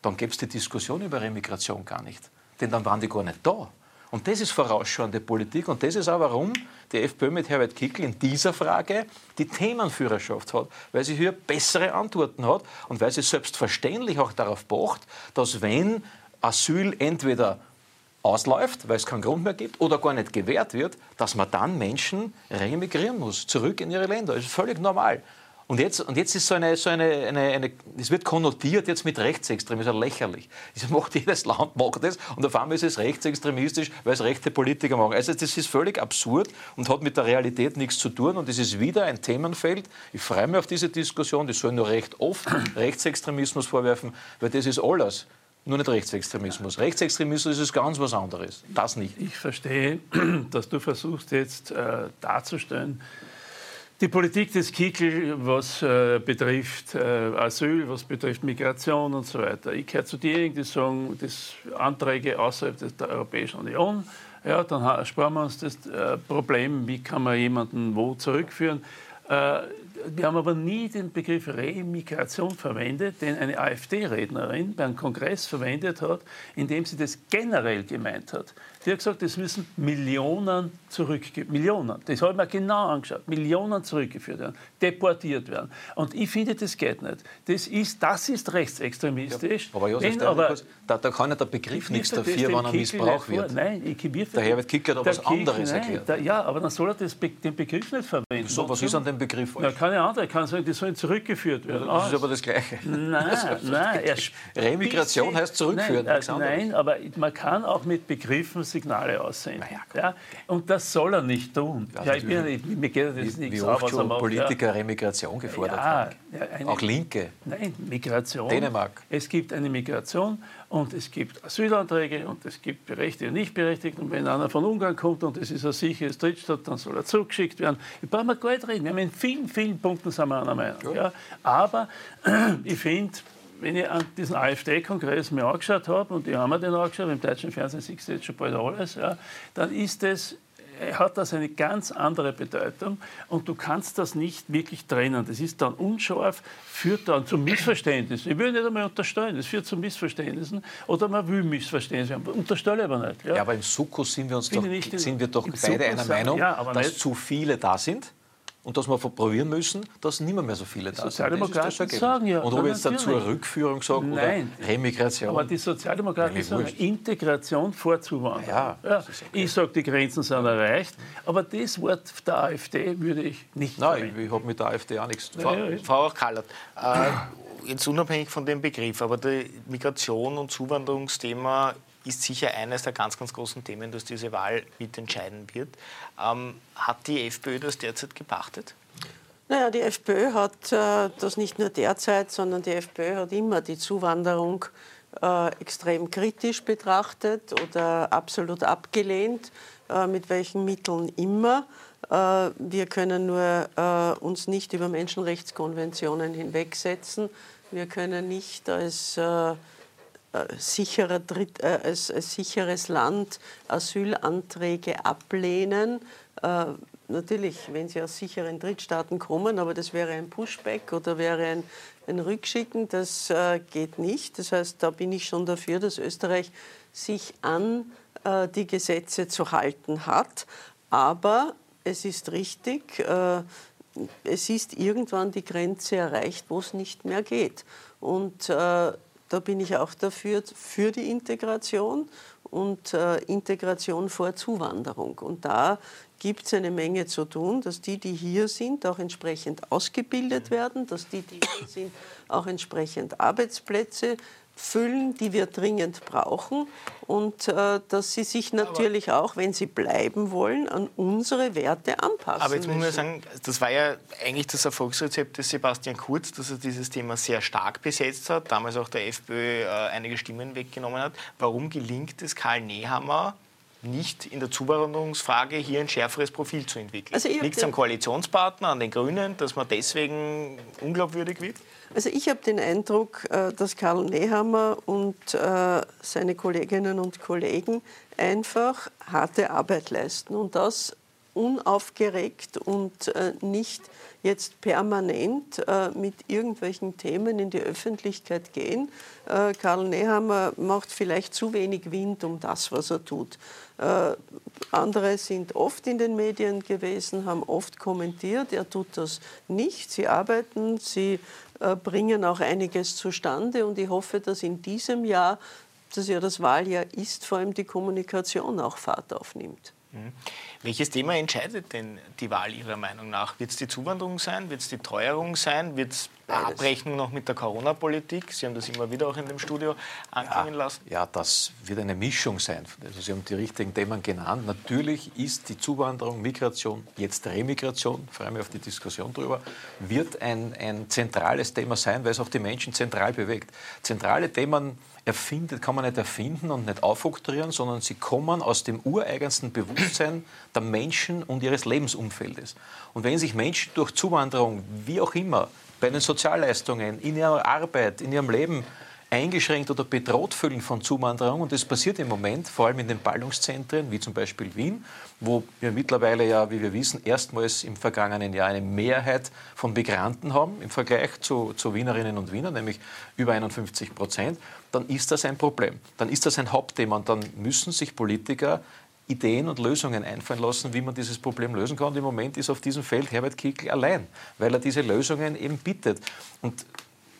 dann gäbe es die Diskussion über Remigration gar nicht. Denn dann waren die gar nicht da. Und das ist vorausschauende Politik und das ist auch, warum die FPÖ mit Herbert Kickl in dieser Frage die Themenführerschaft hat, weil sie hier bessere Antworten hat und weil sie selbstverständlich auch darauf pocht, dass wenn Asyl entweder ausläuft, weil es keinen Grund mehr gibt oder gar nicht gewährt wird, dass man dann Menschen remigrieren muss, zurück in ihre Länder. Das ist völlig normal. Und jetzt, und jetzt ist so eine, so eine, eine, eine, es wird konnotiert jetzt mit Rechtsextremismus, lächerlich. Das macht jedes Land, macht das und auf einmal ist es rechtsextremistisch, weil es rechte Politiker machen. Also das ist völlig absurd und hat mit der Realität nichts zu tun und es ist wieder ein Themenfeld. Ich freue mich auf diese Diskussion, die sollen nur recht oft Rechtsextremismus vorwerfen, weil das ist alles. Nur nicht Rechtsextremismus. Rechtsextremismus ist ganz was anderes. Das nicht. Ich verstehe, dass du versuchst jetzt äh, darzustellen, die Politik des Kickel, was äh, betrifft äh, Asyl, was betrifft Migration und so weiter. Ich gehöre zu denjenigen, die sagen, das Anträge außerhalb der Europäischen Union. Ja, dann sparen wir uns das äh, Problem, wie kann man jemanden wo zurückführen. Äh, wir haben aber nie den Begriff Remigration verwendet, den eine AfD-Rednerin beim Kongress verwendet hat, indem sie das generell gemeint hat. Die hat gesagt, es müssen Millionen zurückgeführt Millionen, das habe ich mir genau angeschaut, Millionen zurückgeführt werden, deportiert werden. Und ich finde, das geht nicht. Das ist, das ist rechtsextremistisch. Ja, aber Josef, wenn, aber, da, da, kann ja der Begriff nichts dafür, wenn er Missbrauch wird. Nein, ich, wir, der Herbert Kickl hat was anderes nein, erklärt. Da, ja, aber dann soll er das, den Begriff nicht verwenden. So, was ist an dem Begriff falsch? keine andere. Ich kann sagen, die sollen zurückgeführt werden. Das ist aber das Gleiche. Nein, nein. Remigration heißt zurückführen. Nein, äh, nein, aber man kann auch mit Begriffen Signale aussenden. Ja, ja, und das soll er nicht tun. Ja, ja ich bin, ich, mir geht das wie, nichts wie oft schon Politiker ja. Remigration gefordert haben. Eine, auch Linke. Nein, Migration. Dänemark. Es gibt eine Migration und es gibt Asylanträge und es gibt Berechtigte und Nichtberechtigte. Und wenn einer von Ungarn kommt und es ist ein sicheres Drittstaat, dann soll er zurückgeschickt werden. Ich brauche mal gar nicht reden. Wir haben in vielen, vielen Punkten sind wir einer Meinung. Ja. Aber ich finde, wenn ich an diesen AfD-Kongress mir angeschaut habe, und die haben mir den angeschaut, im deutschen Fernsehen siehst du jetzt schon bald alles, ja, dann ist es hat das eine ganz andere Bedeutung und du kannst das nicht wirklich trennen. Das ist dann unscharf, führt dann zu Missverständnissen. Ich will nicht einmal unterstellen, es führt zu Missverständnissen oder man will Missverständnisse. Unterstelle aber nicht. Ja, ja aber im Sukkus sind wir uns doch, sind wir doch beide Sukkus einer Meinung, ja, dass nicht. zu viele da sind und dass wir probieren müssen, dass nicht mehr, so viele da sind. Sozialdemokraten sagen ja. Und ob ich jetzt dazu eine Rückführung sage oder Remigration. Aber die Sozialdemokraten Nein, sagen Integration vor Zuwanderung. Ja, ja. Ich sage, die Grenzen sind erreicht. Aber das Wort der AfD würde ich nicht Nein, verwenden. ich, ich habe mit der AfD auch nichts zu tun. Frau Kallert, äh, jetzt unabhängig von dem Begriff, aber die Migration und Zuwanderungsthema ist sicher eines der ganz, ganz großen Themen, das diese Wahl mitentscheiden wird. Ähm, hat die FPÖ das derzeit gepachtet? Naja, die FPÖ hat äh, das nicht nur derzeit, sondern die FPÖ hat immer die Zuwanderung äh, extrem kritisch betrachtet oder absolut abgelehnt, äh, mit welchen Mitteln immer. Äh, wir können nur äh, uns nicht über Menschenrechtskonventionen hinwegsetzen. Wir können nicht als äh, sicherer Dritt, äh, als, als, sicheres Land Asylanträge ablehnen. Äh, natürlich, wenn sie aus sicheren Drittstaaten kommen, aber das wäre ein Pushback oder wäre ein, ein Rückschicken, das äh, geht nicht. Das heißt, da bin ich schon dafür, dass Österreich sich an äh, die Gesetze zu halten hat. Aber es ist richtig, äh, es ist irgendwann die Grenze erreicht, wo es nicht mehr geht. Und äh, da bin ich auch dafür, für die Integration und äh, Integration vor Zuwanderung. Und da gibt es eine Menge zu tun, dass die, die hier sind, auch entsprechend ausgebildet werden, dass die, die hier sind, auch entsprechend Arbeitsplätze füllen, die wir dringend brauchen und äh, dass sie sich natürlich aber, auch, wenn sie bleiben wollen, an unsere Werte anpassen. Aber jetzt muss man sagen, das war ja eigentlich das Erfolgsrezept des Sebastian Kurz, dass er dieses Thema sehr stark besetzt hat, damals auch der FPÖ äh, einige Stimmen weggenommen hat. Warum gelingt es Karl Nehammer, nicht in der Zuwanderungsfrage hier ein schärferes Profil zu entwickeln? Also Liegt es am Koalitionspartner, an den Grünen, dass man deswegen unglaubwürdig wird? Also ich habe den Eindruck, äh, dass Karl Nehammer und äh, seine Kolleginnen und Kollegen einfach harte Arbeit leisten und das unaufgeregt und äh, nicht jetzt permanent mit irgendwelchen Themen in die Öffentlichkeit gehen. Karl Nehammer macht vielleicht zu wenig Wind um das, was er tut. Andere sind oft in den Medien gewesen, haben oft kommentiert. Er tut das nicht. Sie arbeiten, sie bringen auch einiges zustande. Und ich hoffe, dass in diesem Jahr, das ja das Wahljahr ist, vor allem die Kommunikation auch Fahrt aufnimmt. Mhm. Welches Thema entscheidet denn die Wahl Ihrer Meinung nach? Wird es die Zuwanderung sein? Wird es die Teuerung sein? Wird es Abrechnung noch mit der Corona-Politik? Sie haben das immer wieder auch in dem Studio anklingen ja, lassen. Ja, das wird eine Mischung sein. Also Sie haben die richtigen Themen genannt. Natürlich ist die Zuwanderung, Migration, jetzt Remigration, freue mich auf die Diskussion darüber, wird ein, ein zentrales Thema sein, weil es auch die Menschen zentral bewegt. Zentrale Themen erfindet, kann man nicht erfinden und nicht aufoktroyieren, sondern sie kommen aus dem ureigensten Bewusstsein der Menschen und ihres Lebensumfeldes. Und wenn sich Menschen durch Zuwanderung, wie auch immer, bei den Sozialleistungen, in ihrer Arbeit, in ihrem Leben eingeschränkt oder bedroht fühlen von Zuwanderung. Und das passiert im Moment, vor allem in den Ballungszentren, wie zum Beispiel Wien, wo wir mittlerweile ja, wie wir wissen, erstmals im vergangenen Jahr eine Mehrheit von Migranten haben im Vergleich zu, zu Wienerinnen und Wienern, nämlich über 51 Prozent, dann ist das ein Problem. Dann ist das ein Hauptthema und dann müssen sich Politiker Ideen und Lösungen einfallen lassen, wie man dieses Problem lösen kann. Und im Moment ist auf diesem Feld Herbert Kickl allein, weil er diese Lösungen eben bittet. Und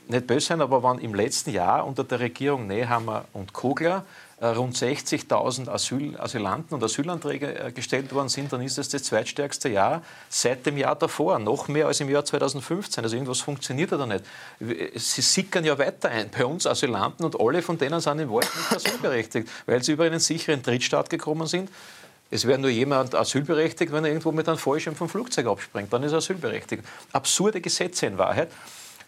nicht böse sein, aber wenn im letzten Jahr unter der Regierung Nehammer und Kogler rund 60.000 Asyl, Asylanten und Asylanträge äh, gestellt worden sind, dann ist es das zweitstärkste Jahr seit dem Jahr davor, noch mehr als im Jahr 2015. Also irgendwas funktioniert da nicht. Sie sickern ja weiter ein bei uns Asylanten und alle von denen sind in Wahrheit nicht asylberechtigt, weil sie über einen sicheren Drittstaat gekommen sind. Es wäre nur jemand asylberechtigt, wenn er irgendwo mit einem Fallschirm vom Flugzeug abspringt. Dann ist er asylberechtigt. Absurde Gesetze in Wahrheit.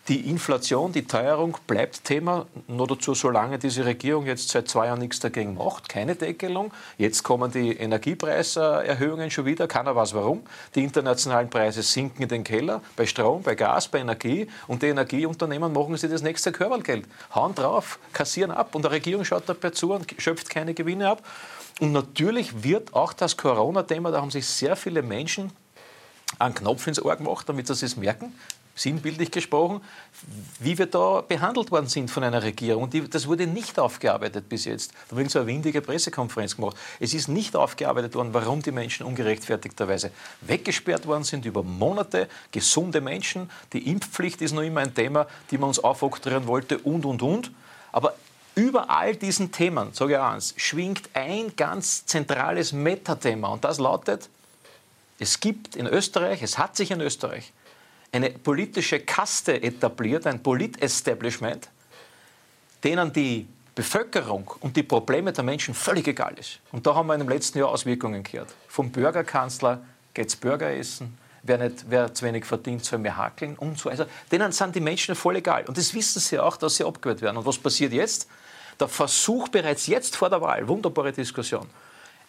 Die Inflation, die Teuerung bleibt Thema, nur dazu, solange diese Regierung jetzt seit zwei Jahren nichts dagegen macht, keine Deckelung. Jetzt kommen die Energiepreiserhöhungen schon wieder, keiner weiß warum. Die internationalen Preise sinken in den Keller, bei Strom, bei Gas, bei Energie und die Energieunternehmen machen sich das nächste Körpergeld. Hauen drauf, kassieren ab und die Regierung schaut dabei zu und schöpft keine Gewinne ab. Und natürlich wird auch das Corona-Thema, da haben sich sehr viele Menschen einen Knopf ins Ohr gemacht, damit sie es merken sinnbildlich gesprochen, wie wir da behandelt worden sind von einer Regierung. Und das wurde nicht aufgearbeitet bis jetzt. Da wurde so eine windige Pressekonferenz gemacht. Es ist nicht aufgearbeitet worden, warum die Menschen ungerechtfertigterweise weggesperrt worden sind über Monate. Gesunde Menschen. Die Impfpflicht ist noch immer ein Thema, die man uns aufoktroyieren wollte und, und, und. Aber über all diesen Themen, sage ich eins, schwingt ein ganz zentrales Metathema. Und das lautet, es gibt in Österreich, es hat sich in Österreich eine politische Kaste etabliert, ein Polit-Establishment, denen die Bevölkerung und die Probleme der Menschen völlig egal ist. Und da haben wir dem letzten Jahr Auswirkungen gehört. Vom Bürgerkanzler geht es Bürgeressen, wer, nicht, wer zu wenig verdient, soll mehr hakeln und so. Also denen sind die Menschen voll egal. Und das wissen sie auch, dass sie abgewählt werden. Und was passiert jetzt? Der Versuch bereits jetzt vor der Wahl, wunderbare Diskussion,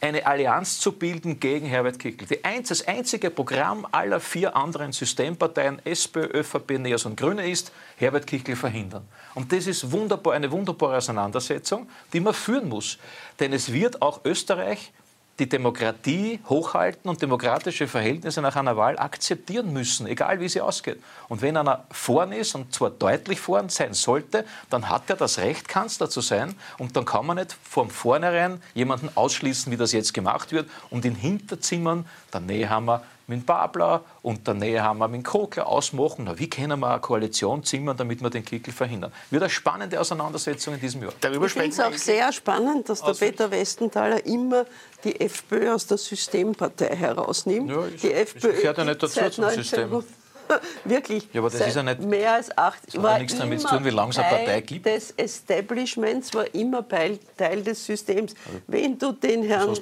eine Allianz zu bilden gegen Herbert Kickl. das einzige Programm aller vier anderen Systemparteien, SPÖ, ÖVP, NEOS und Grüne ist, Herbert Kickl verhindern. Und das ist wunderbar, eine wunderbare Auseinandersetzung, die man führen muss. Denn es wird auch Österreich die Demokratie hochhalten und demokratische Verhältnisse nach einer Wahl akzeptieren müssen, egal wie sie ausgeht. Und wenn einer vorn ist, und zwar deutlich vorn sein sollte, dann hat er das Recht, Kanzler zu sein. Und dann kann man nicht von vornherein jemanden ausschließen, wie das jetzt gemacht wird, und in Hinterzimmern, der Nehammer, mit Babler und der Nehammer mit Kogler ausmachen. Na, wie können wir eine Koalition zimmern, damit wir den Kickel verhindern? Wird eine spannende Auseinandersetzung in diesem Jahr. Darüber ich finde es auch sehr spannend, dass der Peter Westenthaler immer die FPÖ aus der Systempartei herausnimmt. Ja, die FPÖ gehört ja nicht dazu zum System. Wirklich. Ja, aber das ist ja nicht, mehr als acht. Das hat ja nichts damit zu tun, wie lange es eine Partei gibt. des Establishments war immer Teil, Teil des Systems. Also, Wenn du den Herrn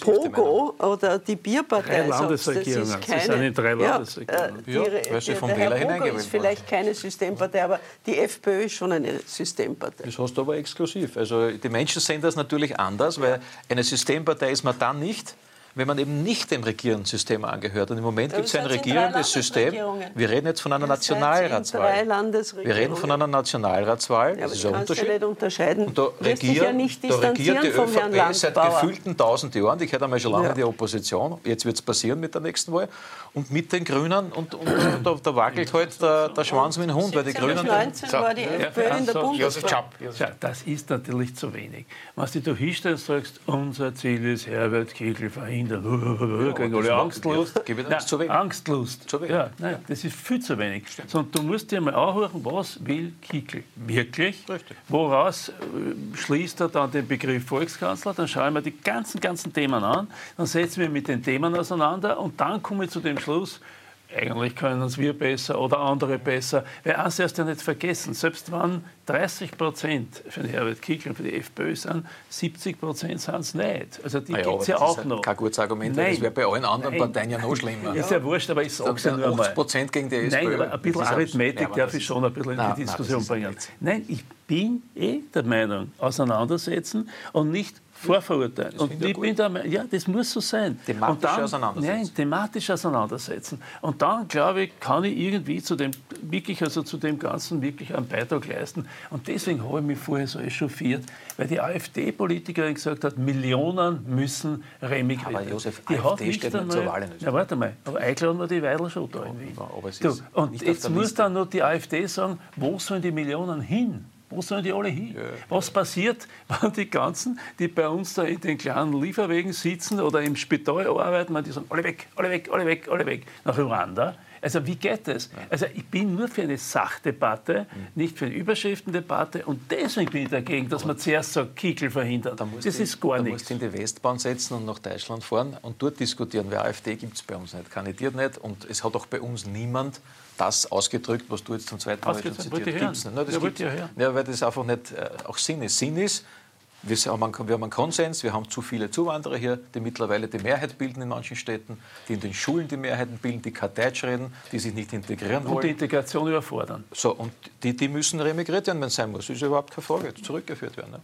Pogo oder die Bierpartei drei sagst, das ist keine... Sie sind in drei Landesregierungen. Ja, äh, die, weil sie vom Wähler hineingewählt ist vielleicht keine Systempartei, aber die FPÖ ist schon eine Systempartei. Das hast du aber exklusiv. Also die Menschen sehen das natürlich anders, weil eine Systempartei ist man dann nicht, wenn man eben nicht dem Regierungssystem angehört. Und im Moment gibt es ein regierendes System. Wir reden jetzt von einer Nationalratswahl. Wir reden von einer Nationalratswahl. Ja, das ist ein Unterschied. Nicht unterscheiden. Und da, regier, ja nicht da regiert die ÖVP seit gefühlten tausend Jahren. Ich hätte einmal schon lange ja. die Opposition. Jetzt wird es passieren mit der nächsten Wahl. Und mit den Grünen. Und, und, und da, da, wackelt halt der, der Schwanz mit dem Hund. Weil die Grünen 19 war die FPÖ in der Bundeswehr. Ja, das ist natürlich zu wenig. Was du hinstellst und sagst, unser Ziel ist Herbert Kickl verhindern Kinder, gegen alle Angstlust. Nein, zu wenig. Angstlust. Zu wenig. Ja, nein, das ist viel zu wenig. Sondern du musst dir mal anhören, was will Kickl wirklich? Richtig. Woraus äh, schließt er dann den Begriff Volkskanzler? Dann schauen wir die ganzen, ganzen Themen an, dann setzen wir mit den Themen auseinander und dann komme ich zu dem Schluss, eigentlich können es wir besser oder andere besser. Weil eins erst ja nicht vergessen, selbst wenn 30 Prozent für den Herbert Kickl und für die FPÖ sind, 70 Prozent sind es nicht. Also die ah ja, gibt es ja auch noch. Kein gutes Argument, Nein. das wäre bei allen anderen Nein. Parteien ja noch schlimmer. Ist ja wurscht, aber ich sage es ja nur mal. 80 Prozent gegen die SPÖ. Nein, aber ein bisschen Arithmetik darf ich schon ein bisschen in die Diskussion nein, bringen. Nein, ich bin eh der Meinung, auseinandersetzen und nicht vorverurteilen. Das und ich bin der ja, das muss so sein. Thematisch und dann, auseinandersetzen. Nein, thematisch auseinandersetzen. Und dann, glaube ich, kann ich irgendwie zu dem, wirklich, also zu dem Ganzen wirklich einen Beitrag leisten. Und deswegen habe ich mich vorher so echauffiert, weil die AfD-Politikerin gesagt hat, Millionen müssen remigriert werden. Aber Josef, die AfD steht nicht zur Wahl. Ja, warte mal, aber eingeladen war die Weidel schon da in Wien. Und jetzt muss dann noch die AfD sagen, wo sollen die Millionen hin? Wo sollen die alle hin? Ja. Was passiert, wenn die ganzen, die bei uns da in den kleinen Lieferwegen sitzen oder im Spital arbeiten, die sagen, alle weg, alle weg, alle weg, alle weg, nach Ruanda? Also wie geht das? Also ich bin nur für eine Sachdebatte, mhm. nicht für eine Überschriftendebatte und deswegen bin ich dagegen, dass man zuerst sagt, Kickel verhindern. Da das in, ist gar da nichts. Du musst in die Westbahn setzen und nach Deutschland fahren und dort diskutieren, wer AfD gibt es bei uns nicht, kandidiert nicht und es hat auch bei uns niemand das ausgedrückt, was du jetzt zum zweiten Mal schon zitiert gibt's nicht. Nein, das ja, gibt's, ja, weil das einfach nicht äh, auch Sinn ist. Sinn ist, wir haben, einen Konsens, wir haben zu viele Zuwanderer hier, die mittlerweile die Mehrheit bilden in manchen Städten, die in den Schulen die Mehrheiten bilden, die kein Deutsch reden, die sich nicht integrieren wollen. Und die Integration überfordern. So, und die, die müssen remigriert werden, wenn es sein muss. Das ist überhaupt keine Frage, zurückgeführt werden. Ne?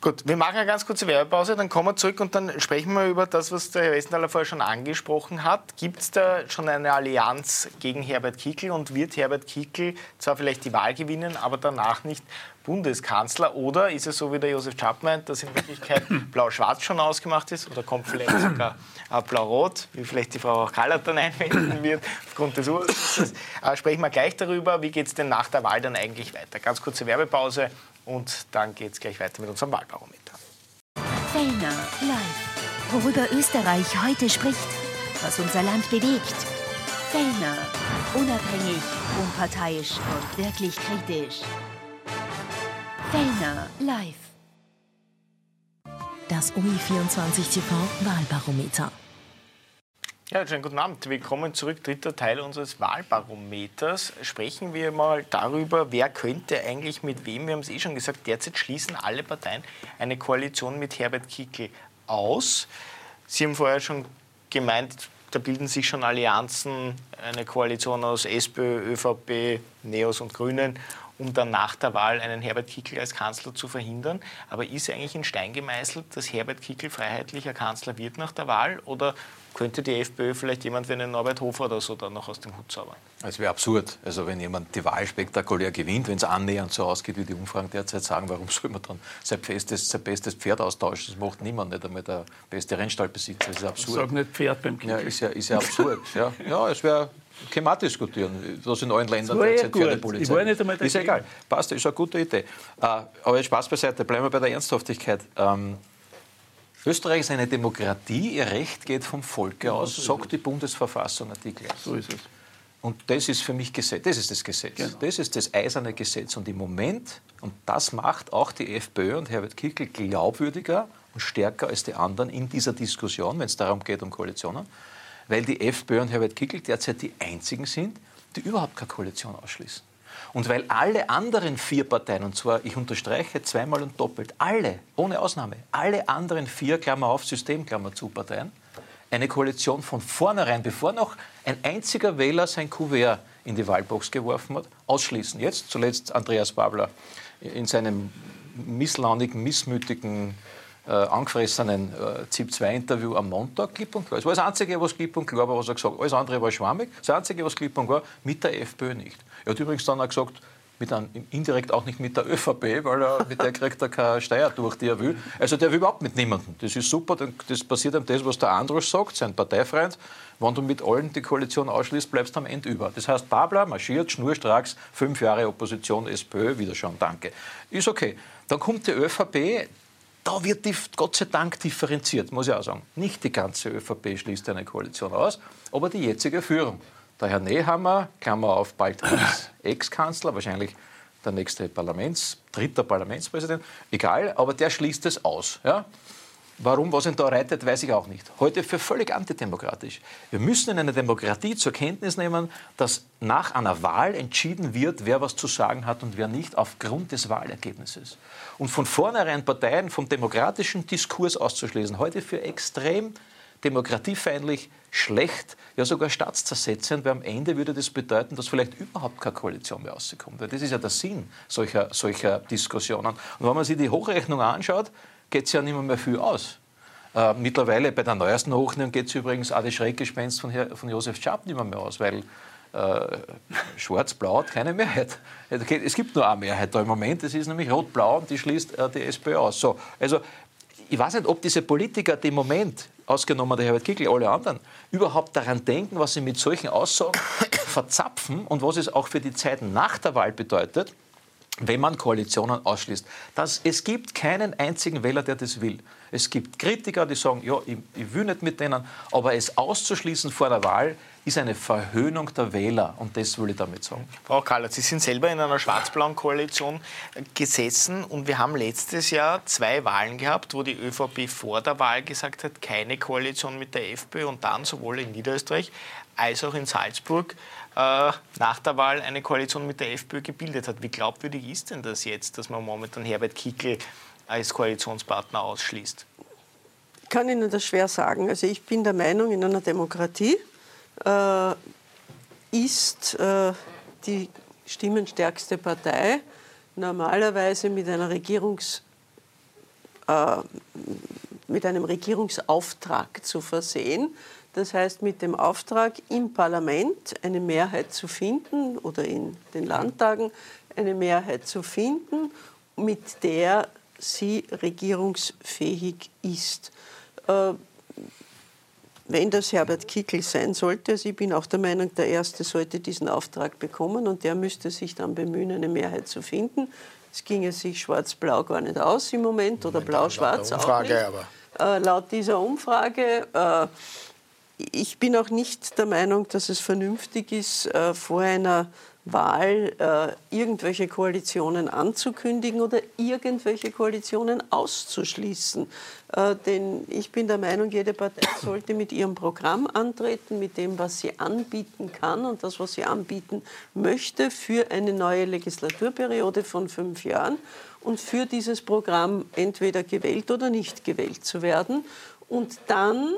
Gut, wir machen eine ganz kurze Werbepause, dann kommen wir zurück und dann sprechen wir über das, was der Herr Westenthaler vorher schon angesprochen hat. Gibt es da schon eine Allianz gegen Herbert Kickl und wird Herbert Kickl zwar vielleicht die Wahl gewinnen, aber danach nicht Bundeskanzler? Oder ist es so, wie der Josef Schapp meint, dass in Wirklichkeit Blau-Schwarz schon ausgemacht ist oder kommt vielleicht sogar Blau-Rot, wie vielleicht die Frau auch Kallert dann einwenden wird aufgrund des Ursatzes? Äh, sprechen wir gleich darüber, wie geht es denn nach der Wahl dann eigentlich weiter. Ganz kurze Werbepause und dann geht es gleich weiter mit unserem Wahlbarometer. Fellner live. Worüber Österreich heute spricht, was unser Land bewegt. Fellner. Unabhängig, unparteiisch und wirklich kritisch. Fellner live. Das OI24 TV Wahlbarometer. Ja, schönen guten Abend. Willkommen zurück. Dritter Teil unseres Wahlbarometers. Sprechen wir mal darüber, wer könnte eigentlich mit wem, wir haben es eh schon gesagt, derzeit schließen alle Parteien eine Koalition mit Herbert Kickl aus. Sie haben vorher schon gemeint, da bilden sich schon Allianzen, eine Koalition aus SPÖ, ÖVP, NEOS und Grünen um dann nach der Wahl einen Herbert Kickl als Kanzler zu verhindern. Aber ist eigentlich in Stein gemeißelt, dass Herbert Kickl freiheitlicher Kanzler wird nach der Wahl? Oder könnte die FPÖ vielleicht jemand wie einen Norbert Hofer oder so dann noch aus dem Hut zaubern? Es wäre absurd. Also wenn jemand die Wahl spektakulär gewinnt, wenn es annähernd so ausgeht, wie die Umfragen derzeit sagen, warum soll man dann sein, festes, sein bestes Pferd austauschen? Das macht niemand, nicht einmal der beste Rennstallbesitzer. Das ist absurd. Sag nicht Pferd beim Kickl. Ja, ist ja, ist ja absurd. ja. ja, es wäre können wir diskutieren, was in allen Ländern derzeit für eine Polizei ich war nicht einmal Ist ja egal. Passt, ist eine gute Idee. Äh, aber jetzt Spaß beiseite, bleiben wir bei der Ernsthaftigkeit. Ähm, Österreich ist eine Demokratie, ihr Recht geht vom Volke aus, sagt die Bundesverfassung Artikel. So ist es. Und das ist für mich Gesetz. Das ist das Gesetz. Genau. Das ist das eiserne Gesetz. Und im Moment, und das macht auch die FPÖ und Herbert Kickl glaubwürdiger und stärker als die anderen in dieser Diskussion, wenn es darum geht, um Koalitionen, weil die FPÖ und Herbert Kickl derzeit die einzigen sind, die überhaupt keine Koalition ausschließen. Und weil alle anderen vier Parteien, und zwar, ich unterstreiche zweimal und doppelt, alle, ohne Ausnahme, alle anderen vier, Klammer auf, System, Klammer zu, Parteien, eine Koalition von vornherein, bevor noch ein einziger Wähler sein Kuvert in die Wahlbox geworfen hat, ausschließen. Jetzt zuletzt Andreas Babler in seinem misslaunigen, missmütigen äh, angefressenen äh, ZIP-2-Interview am Montag klipp und klar. Es war das Einzige, was klipp und klar war, was er gesagt hat. Alles andere war schwammig. Das Einzige, was klipp und klar mit der FPÖ nicht. Er hat übrigens dann auch gesagt, mit einem, indirekt auch nicht mit der ÖVP, weil er, mit der kriegt er keine Steuer durch, die er will. Also der will überhaupt mit niemandem. Das ist super, das passiert ihm das, was der Andros sagt, sein Parteifreund. Wenn du mit allen die Koalition ausschließt, bleibst du am Ende über. Das heißt, Babler marschiert schnurstracks, fünf Jahre Opposition, SPÖ, wieder schon, danke. Ist okay. Dann kommt die ÖVP, da wird Gott sei Dank differenziert, muss ich auch sagen. Nicht die ganze ÖVP schließt eine Koalition aus, aber die jetzige Führung. Der Herr Nehammer, Klammer auf, bald Ex-Kanzler, wahrscheinlich der nächste Parlaments, dritter Parlamentspräsident, egal, aber der schließt es aus. Ja? Warum, was ihn da reitet, weiß ich auch nicht. Heute für völlig antidemokratisch. Wir müssen in einer Demokratie zur Kenntnis nehmen, dass nach einer Wahl entschieden wird, wer was zu sagen hat und wer nicht, aufgrund des Wahlergebnisses. Und von vornherein Parteien vom demokratischen Diskurs auszuschließen, heute für extrem demokratiefeindlich, schlecht, ja sogar staatszersetzend, weil am Ende würde das bedeuten, dass vielleicht überhaupt keine Koalition mehr rauskommt. Weil das ist ja der Sinn solcher, solcher Diskussionen. Und wenn man sich die Hochrechnung anschaut, geht es ja nicht mehr, mehr viel aus. Äh, mittlerweile bei der neuesten Hochrechnung geht es übrigens auch das Schreckgespenst von, von Josef Schaap nicht mehr, mehr aus, weil äh, Schwarz-Blau hat keine Mehrheit. Es gibt nur eine Mehrheit da im Moment, das ist nämlich Rot-Blau und die schließt äh, die SPÖ aus. So, also ich weiß nicht, ob diese Politiker, die im Moment, ausgenommen der Herbert Kickl, alle anderen, überhaupt daran denken, was sie mit solchen Aussagen verzapfen und was es auch für die Zeit nach der Wahl bedeutet wenn man Koalitionen ausschließt. Das, es gibt keinen einzigen Wähler, der das will. Es gibt Kritiker, die sagen, ja, ich, ich will nicht mit denen, aber es auszuschließen vor der Wahl ist eine Verhöhnung der Wähler und das will ich damit sagen. Frau Kallert, Sie sind selber in einer schwarz-blauen Koalition gesessen und wir haben letztes Jahr zwei Wahlen gehabt, wo die ÖVP vor der Wahl gesagt hat, keine Koalition mit der FPÖ und dann sowohl in Niederösterreich als auch in Salzburg äh, nach der Wahl eine Koalition mit der FPÖ gebildet hat. Wie glaubwürdig ist denn das jetzt, dass man momentan Herbert Kickl als Koalitionspartner ausschließt? Ich kann Ihnen das schwer sagen. Also ich bin der Meinung, in einer Demokratie äh, ist äh, die stimmenstärkste Partei normalerweise mit einer Regierungs äh, mit einem Regierungsauftrag zu versehen. Das heißt, mit dem Auftrag, im Parlament eine Mehrheit zu finden oder in den Landtagen eine Mehrheit zu finden, mit der sie regierungsfähig ist. Äh, wenn das Herbert Kickl sein sollte, also ich bin auch der Meinung, der Erste sollte diesen Auftrag bekommen und der müsste sich dann bemühen, eine Mehrheit zu finden. Es ginge sich schwarz-blau gar nicht aus im Moment oder blau-schwarz auch nicht. Aber. Äh, laut dieser Umfrage äh, ich bin auch nicht der Meinung, dass es vernünftig ist, äh, vor einer Wahl äh, irgendwelche Koalitionen anzukündigen oder irgendwelche Koalitionen auszuschließen. Äh, denn ich bin der Meinung, jede Partei sollte mit ihrem Programm antreten, mit dem, was sie anbieten kann und das, was sie anbieten möchte für eine neue Legislaturperiode von fünf Jahren und für dieses Programm entweder gewählt oder nicht gewählt zu werden. Und dann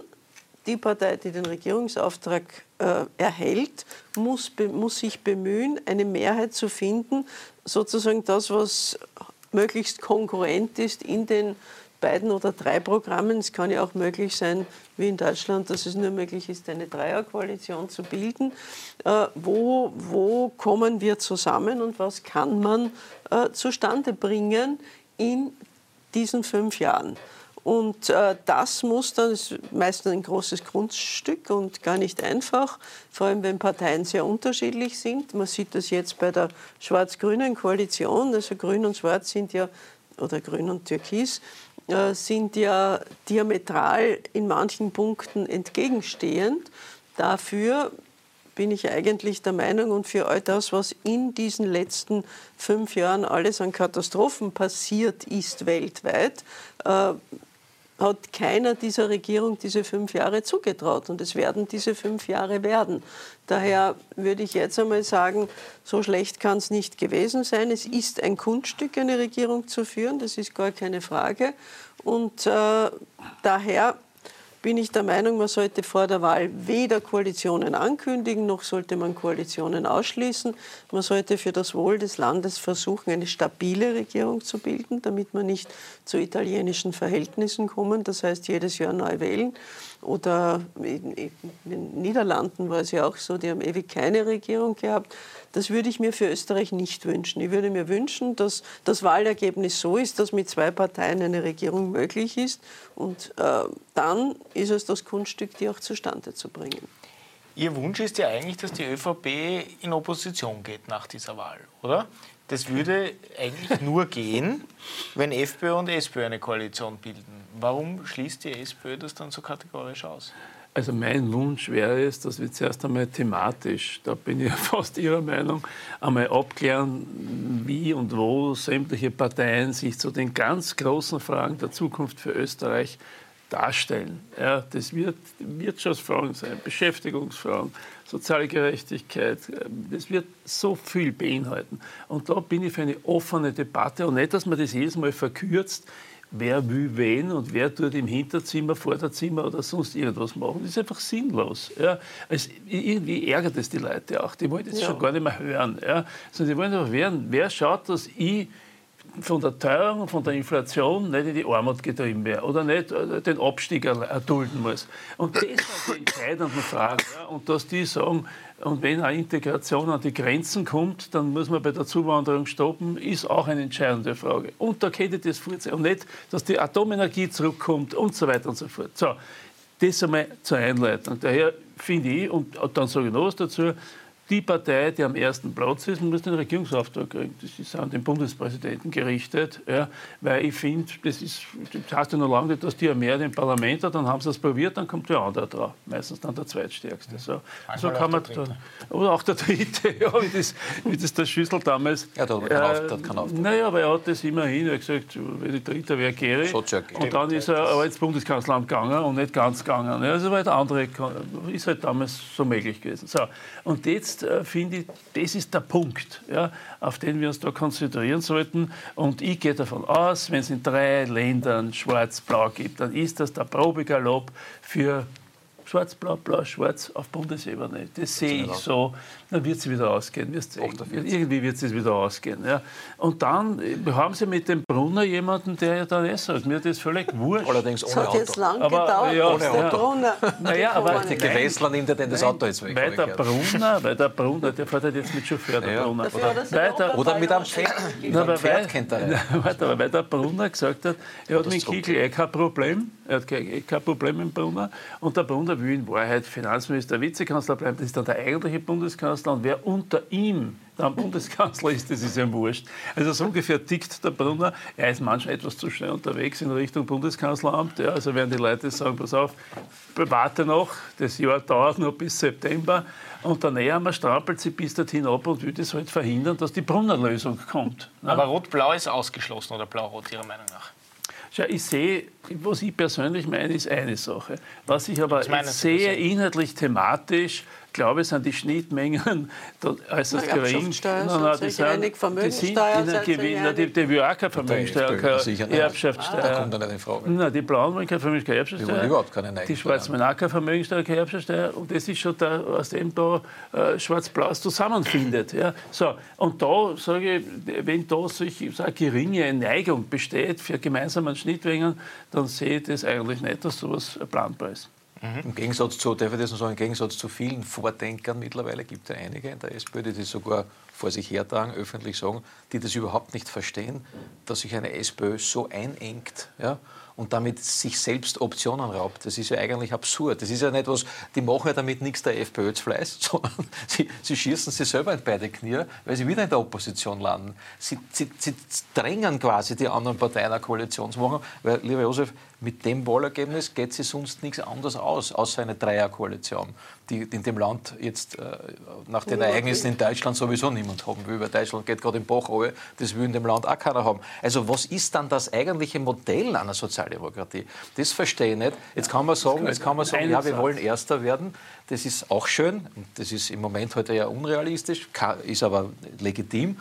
die Partei, die den Regierungsauftrag äh, erhält, muss, muss sich bemühen, eine Mehrheit zu finden, sozusagen das, was möglichst konkurrent ist in den beiden oder drei Programmen. Es kann ja auch möglich sein, wie in Deutschland, dass es nur möglich ist, eine Dreierkoalition zu bilden. Äh, wo, wo kommen wir zusammen und was kann man äh, zustande bringen in diesen fünf Jahren? Und äh, das muss dann, ist meistens ein großes Grundstück und gar nicht einfach, vor allem wenn Parteien sehr unterschiedlich sind. Man sieht das jetzt bei der schwarz-grünen Koalition, also Grün und Schwarz sind ja, oder Grün und Türkis, äh, sind ja diametral in manchen Punkten entgegenstehend. Dafür bin ich eigentlich der Meinung und für all das, was in diesen letzten fünf Jahren alles an Katastrophen passiert ist weltweit, äh, hat keiner dieser Regierung diese fünf Jahre zugetraut. Und es werden diese fünf Jahre werden. Daher würde ich jetzt einmal sagen, so schlecht kann es nicht gewesen sein. Es ist ein Kunststück, eine Regierung zu führen, das ist gar keine Frage. Und äh, daher bin ich der Meinung, man sollte vor der Wahl weder Koalitionen ankündigen, noch sollte man Koalitionen ausschließen. Man sollte für das Wohl des Landes versuchen, eine stabile Regierung zu bilden, damit man nicht zu italienischen Verhältnissen kommen, das heißt jedes Jahr neu wählen. Oder in, in den Niederlanden war es ja auch so, die haben ewig keine Regierung gehabt. Das würde ich mir für Österreich nicht wünschen. Ich würde mir wünschen, dass das Wahlergebnis so ist, dass mit zwei Parteien eine Regierung möglich ist. Und äh, dann ist es das Kunststück, die auch zustande zu bringen. Ihr Wunsch ist ja eigentlich, dass die ÖVP in Opposition geht nach dieser Wahl, oder? Das würde eigentlich nur gehen, wenn FPÖ und SPÖ eine Koalition bilden. Warum schließt die SPÖ das dann so kategorisch aus? Also mein Wunsch wäre es, dass wir zuerst einmal thematisch, da bin ich fast Ihrer Meinung, einmal abklären, wie und wo sämtliche Parteien sich zu den ganz großen Fragen der Zukunft für Österreich darstellen. Ja, das wird Wirtschaftsfragen sein, Beschäftigungsfragen, soziale Gerechtigkeit. Das wird so viel beinhalten. Und da bin ich für eine offene Debatte und nicht, dass man das jedes Mal verkürzt wer will wen und wer tut im Hinterzimmer, Vorderzimmer oder sonst irgendwas machen. Das ist einfach sinnlos. Ja. Also irgendwie ärgert es die Leute auch. Die wollen das ja. schon gar nicht mehr hören. Ja. Sondern die wollen einfach hören, wer schaut, dass ich von der Teuerung von der Inflation nicht in die Armut getrieben werde oder nicht äh, den Abstieg erdulden muss. Und das sind die entscheidenden Fragen. Ja. Und dass die sagen, und wenn eine Integration an die Grenzen kommt, dann muss man bei der Zuwanderung stoppen, ist auch eine entscheidende Frage. Und da könnte das vorzeigen. Und nicht, dass die Atomenergie zurückkommt und so weiter und so fort. So, das einmal zur Einleitung. Daher finde ich, und dann sage ich noch was dazu, die Partei, die am ersten Platz ist, muss den Regierungsauftrag kriegen. Das ist an den Bundespräsidenten gerichtet, ja, weil ich finde, das, ist, das heißt ja noch lange nicht, dass die ja mehr im Parlament hat, dann haben sie es probiert, dann kommt der andere drauf. Meistens dann der zweitstärkste. So, so kann man dann, oder auch der dritte, ja, wie, das, wie das der Schüssel damals. Ja, hat keinen Auftrag. Kein naja, aber er hat das immerhin, er hat gesagt, wenn der dritte wäre Geri. Und dann ist er aber ins Bundeskanzleramt gegangen und nicht ganz gegangen. Ja, also war der andere, ist halt damals so möglich gewesen. So, und jetzt äh, finde ich, das ist der Punkt, ja, auf den wir uns da konzentrieren sollten. Und ich gehe davon aus, wenn es in drei Ländern Schwarz-Blau gibt, dann ist das der Probegalopp für Schwarz, Blau, Blau, Schwarz auf Bundesebene. Das sehe ich so. Dann wird es wieder ausgehen. Irgendwie wird es wieder ausgehen. Ja. Und dann äh, haben Sie mit dem Brunner jemanden, der ja dann ist. Also mir ist das völlig wurscht. Allerdings ohne Auto. Das hat jetzt lang aber, gedauert, ja, ohne Auto. Brunner. Naja, aber die Gewässler nimmt er denn das Auto jetzt weg. Weil der Brunner, weil der Brunner, der fährt halt jetzt mit Chauffeur, der ja. Brunner. Oder, der, oder mit einem Pferd. Na, weil, Pferd kennt er. Warte, aber weil der Brunner gesagt hat, er hat mit Kickl eh kein Problem. Er hat kein, kein Problem mit dem Brunner. Und der Brunner will in Wahrheit Finanzminister, Vizekanzler bleiben. Das ist dann der eigentliche Bundeskanzler. Und wer unter ihm dann Bundeskanzler ist, das ist ja wurscht. Also so ungefähr tickt der Brunner. Er ist manchmal etwas zu schnell unterwegs in Richtung Bundeskanzleramt. Ja, also werden die Leute sagen, pass auf, warte noch, das Jahr dauert noch bis September. Und der Nehammer strampelt sie bis dorthin ab und will das halt verhindern, dass die Brunner-Lösung kommt. Aber Rot-Blau ist ausgeschlossen oder Blau-Rot Ihrer Meinung nach? Schau, ich sehe, was ich persönlich meine, ist eine Sache. Was ich aber sehe, inhaltlich thematisch, glaube, sind die Schnittmengen äußerst Na, gering. Erbschaftssteuer Nein, nein, sind die sich einig, Vermögenssteuer die sind in sind sich Gewinn, die, die will auch keine sicher keine. Erbschaftssteuer. Da kommt er nicht in Frage. Nein, die Blauen wollen keine Vermögenssteuer, keine Die Erbschaftssteuer. wollen überhaupt keine Die. Schwarzen wollen auch keine Vermögenssteuer, keine Erbschaftssteuer. Und das ist schon da, aus dem da äh, Schwarz-Blau zusammenfindet. Ja. So, und da sage ich, wenn da solche, so eine geringe Neigung besteht für gemeinsamen Schnittmengen, dann sehe ich das eigentlich nicht, dass sowas planbar ist. Im Gegensatz zu, darf ich das sagen, im Gegensatz zu vielen Vordenkern mittlerweile gibt es ja einige in der SPÖ, die das sogar vor sich hertragen, öffentlich sagen, die das überhaupt nicht verstehen, dass sich eine SPÖ so einengt ja, und damit sich selbst Optionen raubt. Das ist ja eigentlich absurd. Das ist ja nicht was, die machen ja damit nichts der FPÖ zu Fleiß, sondern sie, sie schießen sich selber in beide Knie, weil sie wieder in der Opposition landen. Sie, sie, sie drängen quasi die anderen Parteien eine Koalition zu machen, weil, lieber Josef, mit dem Wahlergebnis geht sie sonst nichts anderes aus, außer eine Dreierkoalition, die in dem Land jetzt äh, nach den Ereignissen in Deutschland sowieso niemand haben will, weil Deutschland geht gerade im Bach runter, das will in dem Land auch keiner haben. Also was ist dann das eigentliche Modell einer Sozialdemokratie? Das verstehe ich nicht. Jetzt kann man sagen, jetzt kann man sagen ja, wir wollen Erster werden. Das ist auch schön, das ist im Moment heute ja unrealistisch, ist aber legitim.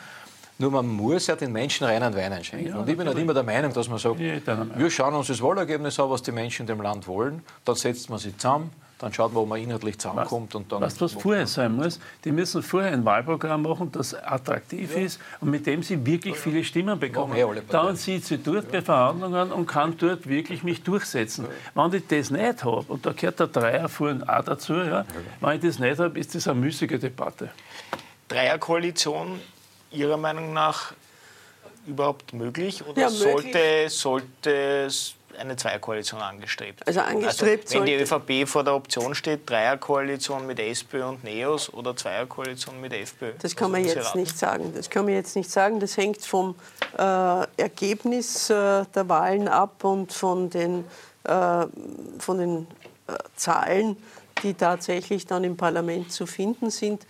Nur man muss ja den Menschen reinen Wein schenken. und ich bin halt immer der Meinung, dass man sagt, Ja, wir schauen uns das Wahlergebnis an, was die Menschen in dem Land wollen. Dann setzt man sich zusammen, dann schaut man, wo man inhaltlich zusammenkommt. Und dann Weißt du, was vorher sein muss? Die müssen vorher ein Wahlprogramm machen, das attraktiv ist und mit dem sie wirklich viele Stimmen bekommen. Dann sitzt sie dort bei Verhandlungen und kann dort wirklich mich durchsetzen. Wenn ich das nicht habe, und da gehört der Dreierfuhren auch dazu, ja, wenn ich das nicht habe, ist das eine müßige Debatte. Dreierkoalition Ihrer Meinung nach überhaupt möglich oder Ja, möglich. sollte, sollte es eine Zweierkoalition angestrebt Also werden? angestrebt Wenn die ÖVP vor der Option steht, Dreierkoalition mit SPÖ und NEOS oder Zweierkoalition mit FPÖ? Das kann man würden Sie jetzt nicht sagen. Das kann man jetzt nicht sagen. Das hängt vom äh, Ergebnis äh, der Wahlen ab und von den, äh, von den äh, Zahlen, die tatsächlich dann im Parlament zu finden sind.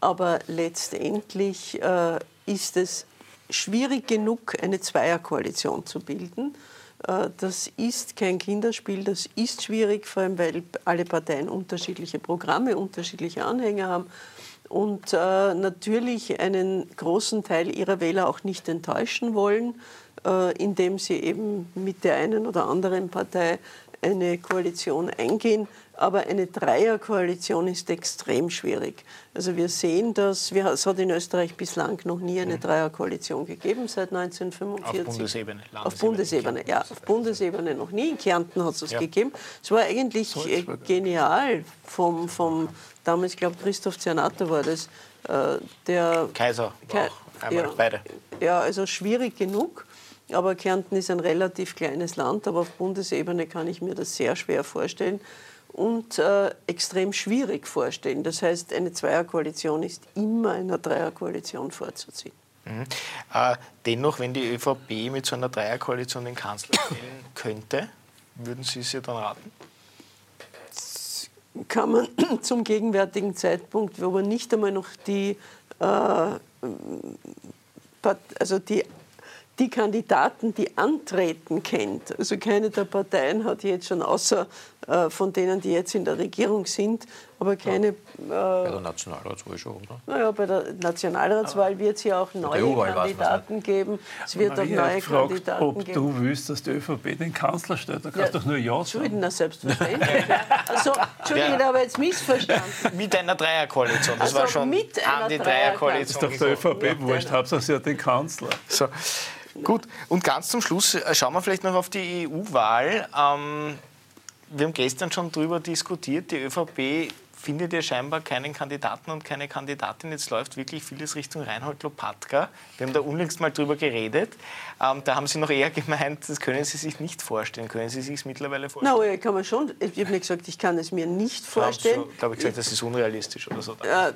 Aber letztendlich äh, ist es schwierig genug, eine Zweierkoalition zu bilden. Äh, Das ist kein Kinderspiel, das ist schwierig, vor allem weil alle Parteien unterschiedliche Programme, unterschiedliche Anhänger haben und äh, natürlich einen großen Teil ihrer Wähler auch nicht enttäuschen wollen, äh, indem sie eben mit der einen oder anderen Partei eine Koalition eingehen. Aber eine Dreierkoalition ist extrem schwierig. Also wir sehen das, wir, es hat in Österreich bislang noch nie eine Dreierkoalition gegeben seit 1945. Auf Bundesebene, Auf Landesebene. Bundesebene, ja. Auf Bundesebene noch nie. In Kärnten hat es das Ja. gegeben. Es war eigentlich äh, genial vom, vom damals, glaube Christoph Zernatter war das, äh, der Kaiser war Ke- auch einmal, ja. beide. ja, also schwierig genug. Aber Kärnten ist ein relativ kleines Land, aber auf Bundesebene kann ich mir das sehr schwer vorstellen und äh, extrem schwierig vorstellen. Das heißt, eine Zweierkoalition ist immer einer Dreierkoalition vorzuziehen. Mhm. Äh, dennoch, wenn die ÖVP mit so einer Dreierkoalition den Kanzler wählen könnte, würden Sie sie dann raten? kann man zum gegenwärtigen Zeitpunkt, wo man nicht einmal noch die, äh, also die, die Kandidaten, die antreten, kennt. Also keine der Parteien hat jetzt schon, außer äh, von denen, die jetzt in der Regierung sind, aber keine, äh, Bei der Nationalratswahl schon, oder? naja, bei der Nationalratswahl wird es ja auch neue Kandidaten geben. Es wird auch Maria neue fragt, Kandidaten ob geben. du willst, dass die ÖVP den Kanzler stellt. Da kannst du doch nur Ja Entschuldigung, sagen. na, selbstverständlich. Also, Entschuldigung, Ja. aber jetzt missverstanden. Mit einer Dreierkoalition. Das Also war schon mit einer an die Das Dreierkoalition. ist doch der. ÖVP wurscht, Hauptsache sie hat den Kanzler. So. Gut, und ganz zum Schluss äh, schauen wir vielleicht noch auf die EU-Wahl. Ähm, wir haben gestern schon darüber diskutiert. Die ÖVP findet ja scheinbar keinen Kandidaten und keine Kandidatin. Jetzt läuft wirklich vieles Richtung Reinhold Lopatka. Wir haben da unlängst mal drüber geredet. Ähm, da haben Sie noch eher gemeint, das können Sie sich nicht vorstellen. Können Sie sich mittlerweile vorstellen? Na, ich kann man schon. Ich habe nicht gesagt, ich kann es mir nicht Ich vorstellen. so, glaube ich, gesagt, das ist unrealistisch oder so. Äh,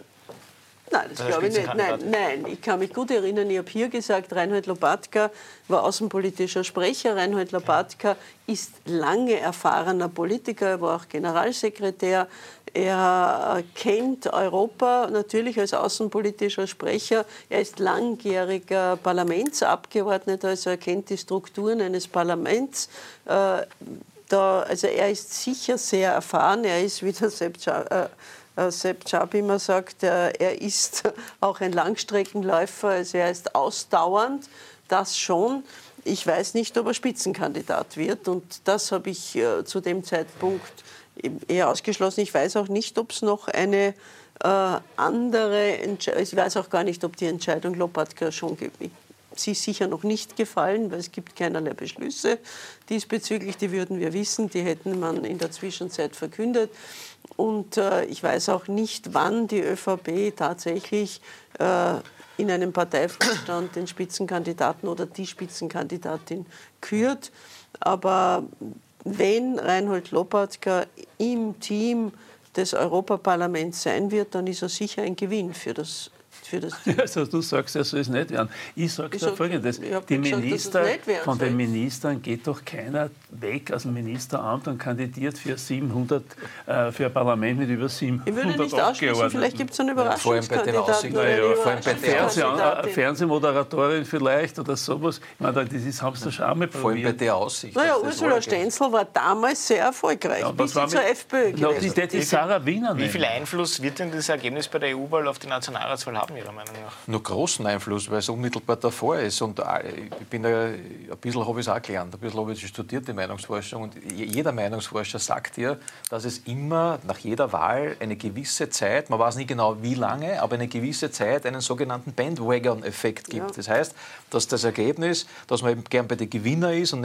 Nein, das Also glaube ich nicht. Nein, nein, ich kann mich gut erinnern, ich habe hier gesagt, Reinhold Lopatka war außenpolitischer Sprecher. Reinhold Lopatka ist lange erfahrener Politiker, er war auch Generalsekretär. Er äh, kennt Europa natürlich als außenpolitischer Sprecher. Er ist langjähriger Parlamentsabgeordneter, also er kennt die Strukturen eines Parlaments. Äh, da, also er ist sicher sehr erfahren. Er ist, wie der Sepp äh, äh, Sepp Chab immer sagt, äh, er ist auch ein Langstreckenläufer, also er ist ausdauernd, das schon. Ich weiß nicht, ob er Spitzenkandidat wird und das habe ich äh, zu dem Zeitpunkt eher ausgeschlossen. Ich weiß auch nicht, ob es noch eine äh, andere Entscheidung, ich weiß auch gar nicht, ob die Entscheidung Lopatka schon. Sie sicher noch nicht gefallen, weil es gibt keinerlei Beschlüsse diesbezüglich. Die würden wir wissen, die hätten man in der Zwischenzeit verkündet. Und äh, ich weiß auch nicht, wann die ÖVP tatsächlich äh, in einem Parteivorstand den Spitzenkandidaten oder die Spitzenkandidatin kürt. Aber wenn Reinhold Lopatka im Team des Europaparlaments sein wird, dann ist er sicher ein Gewinn für das für das Also du sagst, er soll es nicht werden. Ich sage da Folgendes. Die Minister, von den Ministern geht doch keiner weg aus dem Ministeramt und kandidiert für 700, äh, für ein Parlament mit über 700 Ich würde nicht ausschließen, vielleicht gibt es einen Überraschungskandidaten. Vor allem bei den Fernseh äh, Fernsehmoderatorin vielleicht oder sowas. Ich meine, das ist, haben sie schon einmal probiert. Vor allem bei der Aussicht. Naja, Ursula Stenzel war damals sehr erfolgreich, ja, bis sie zur FPÖ gewesen ist. Die, die Sarah Wiener Wie viel Einfluss wird denn das Ergebnis bei der EU-Wahl auf die Nationalratswahl haben? Ihrer Meinung nach? Nur großen Einfluss, weil es unmittelbar davor ist. Und äh, ich bin da, ein bisschen habe ich es auch gelernt, ein bisschen habe ich studiert, die Meinungsforschung. Und jeder Meinungsforscher sagt dir, dass es immer nach jeder Wahl eine gewisse Zeit, man weiß nicht genau wie lange, aber eine gewisse Zeit einen sogenannten Bandwagon-Effekt gibt. Ja. Das heißt, dass das Ergebnis, dass man eben gern bei den Gewinner ist und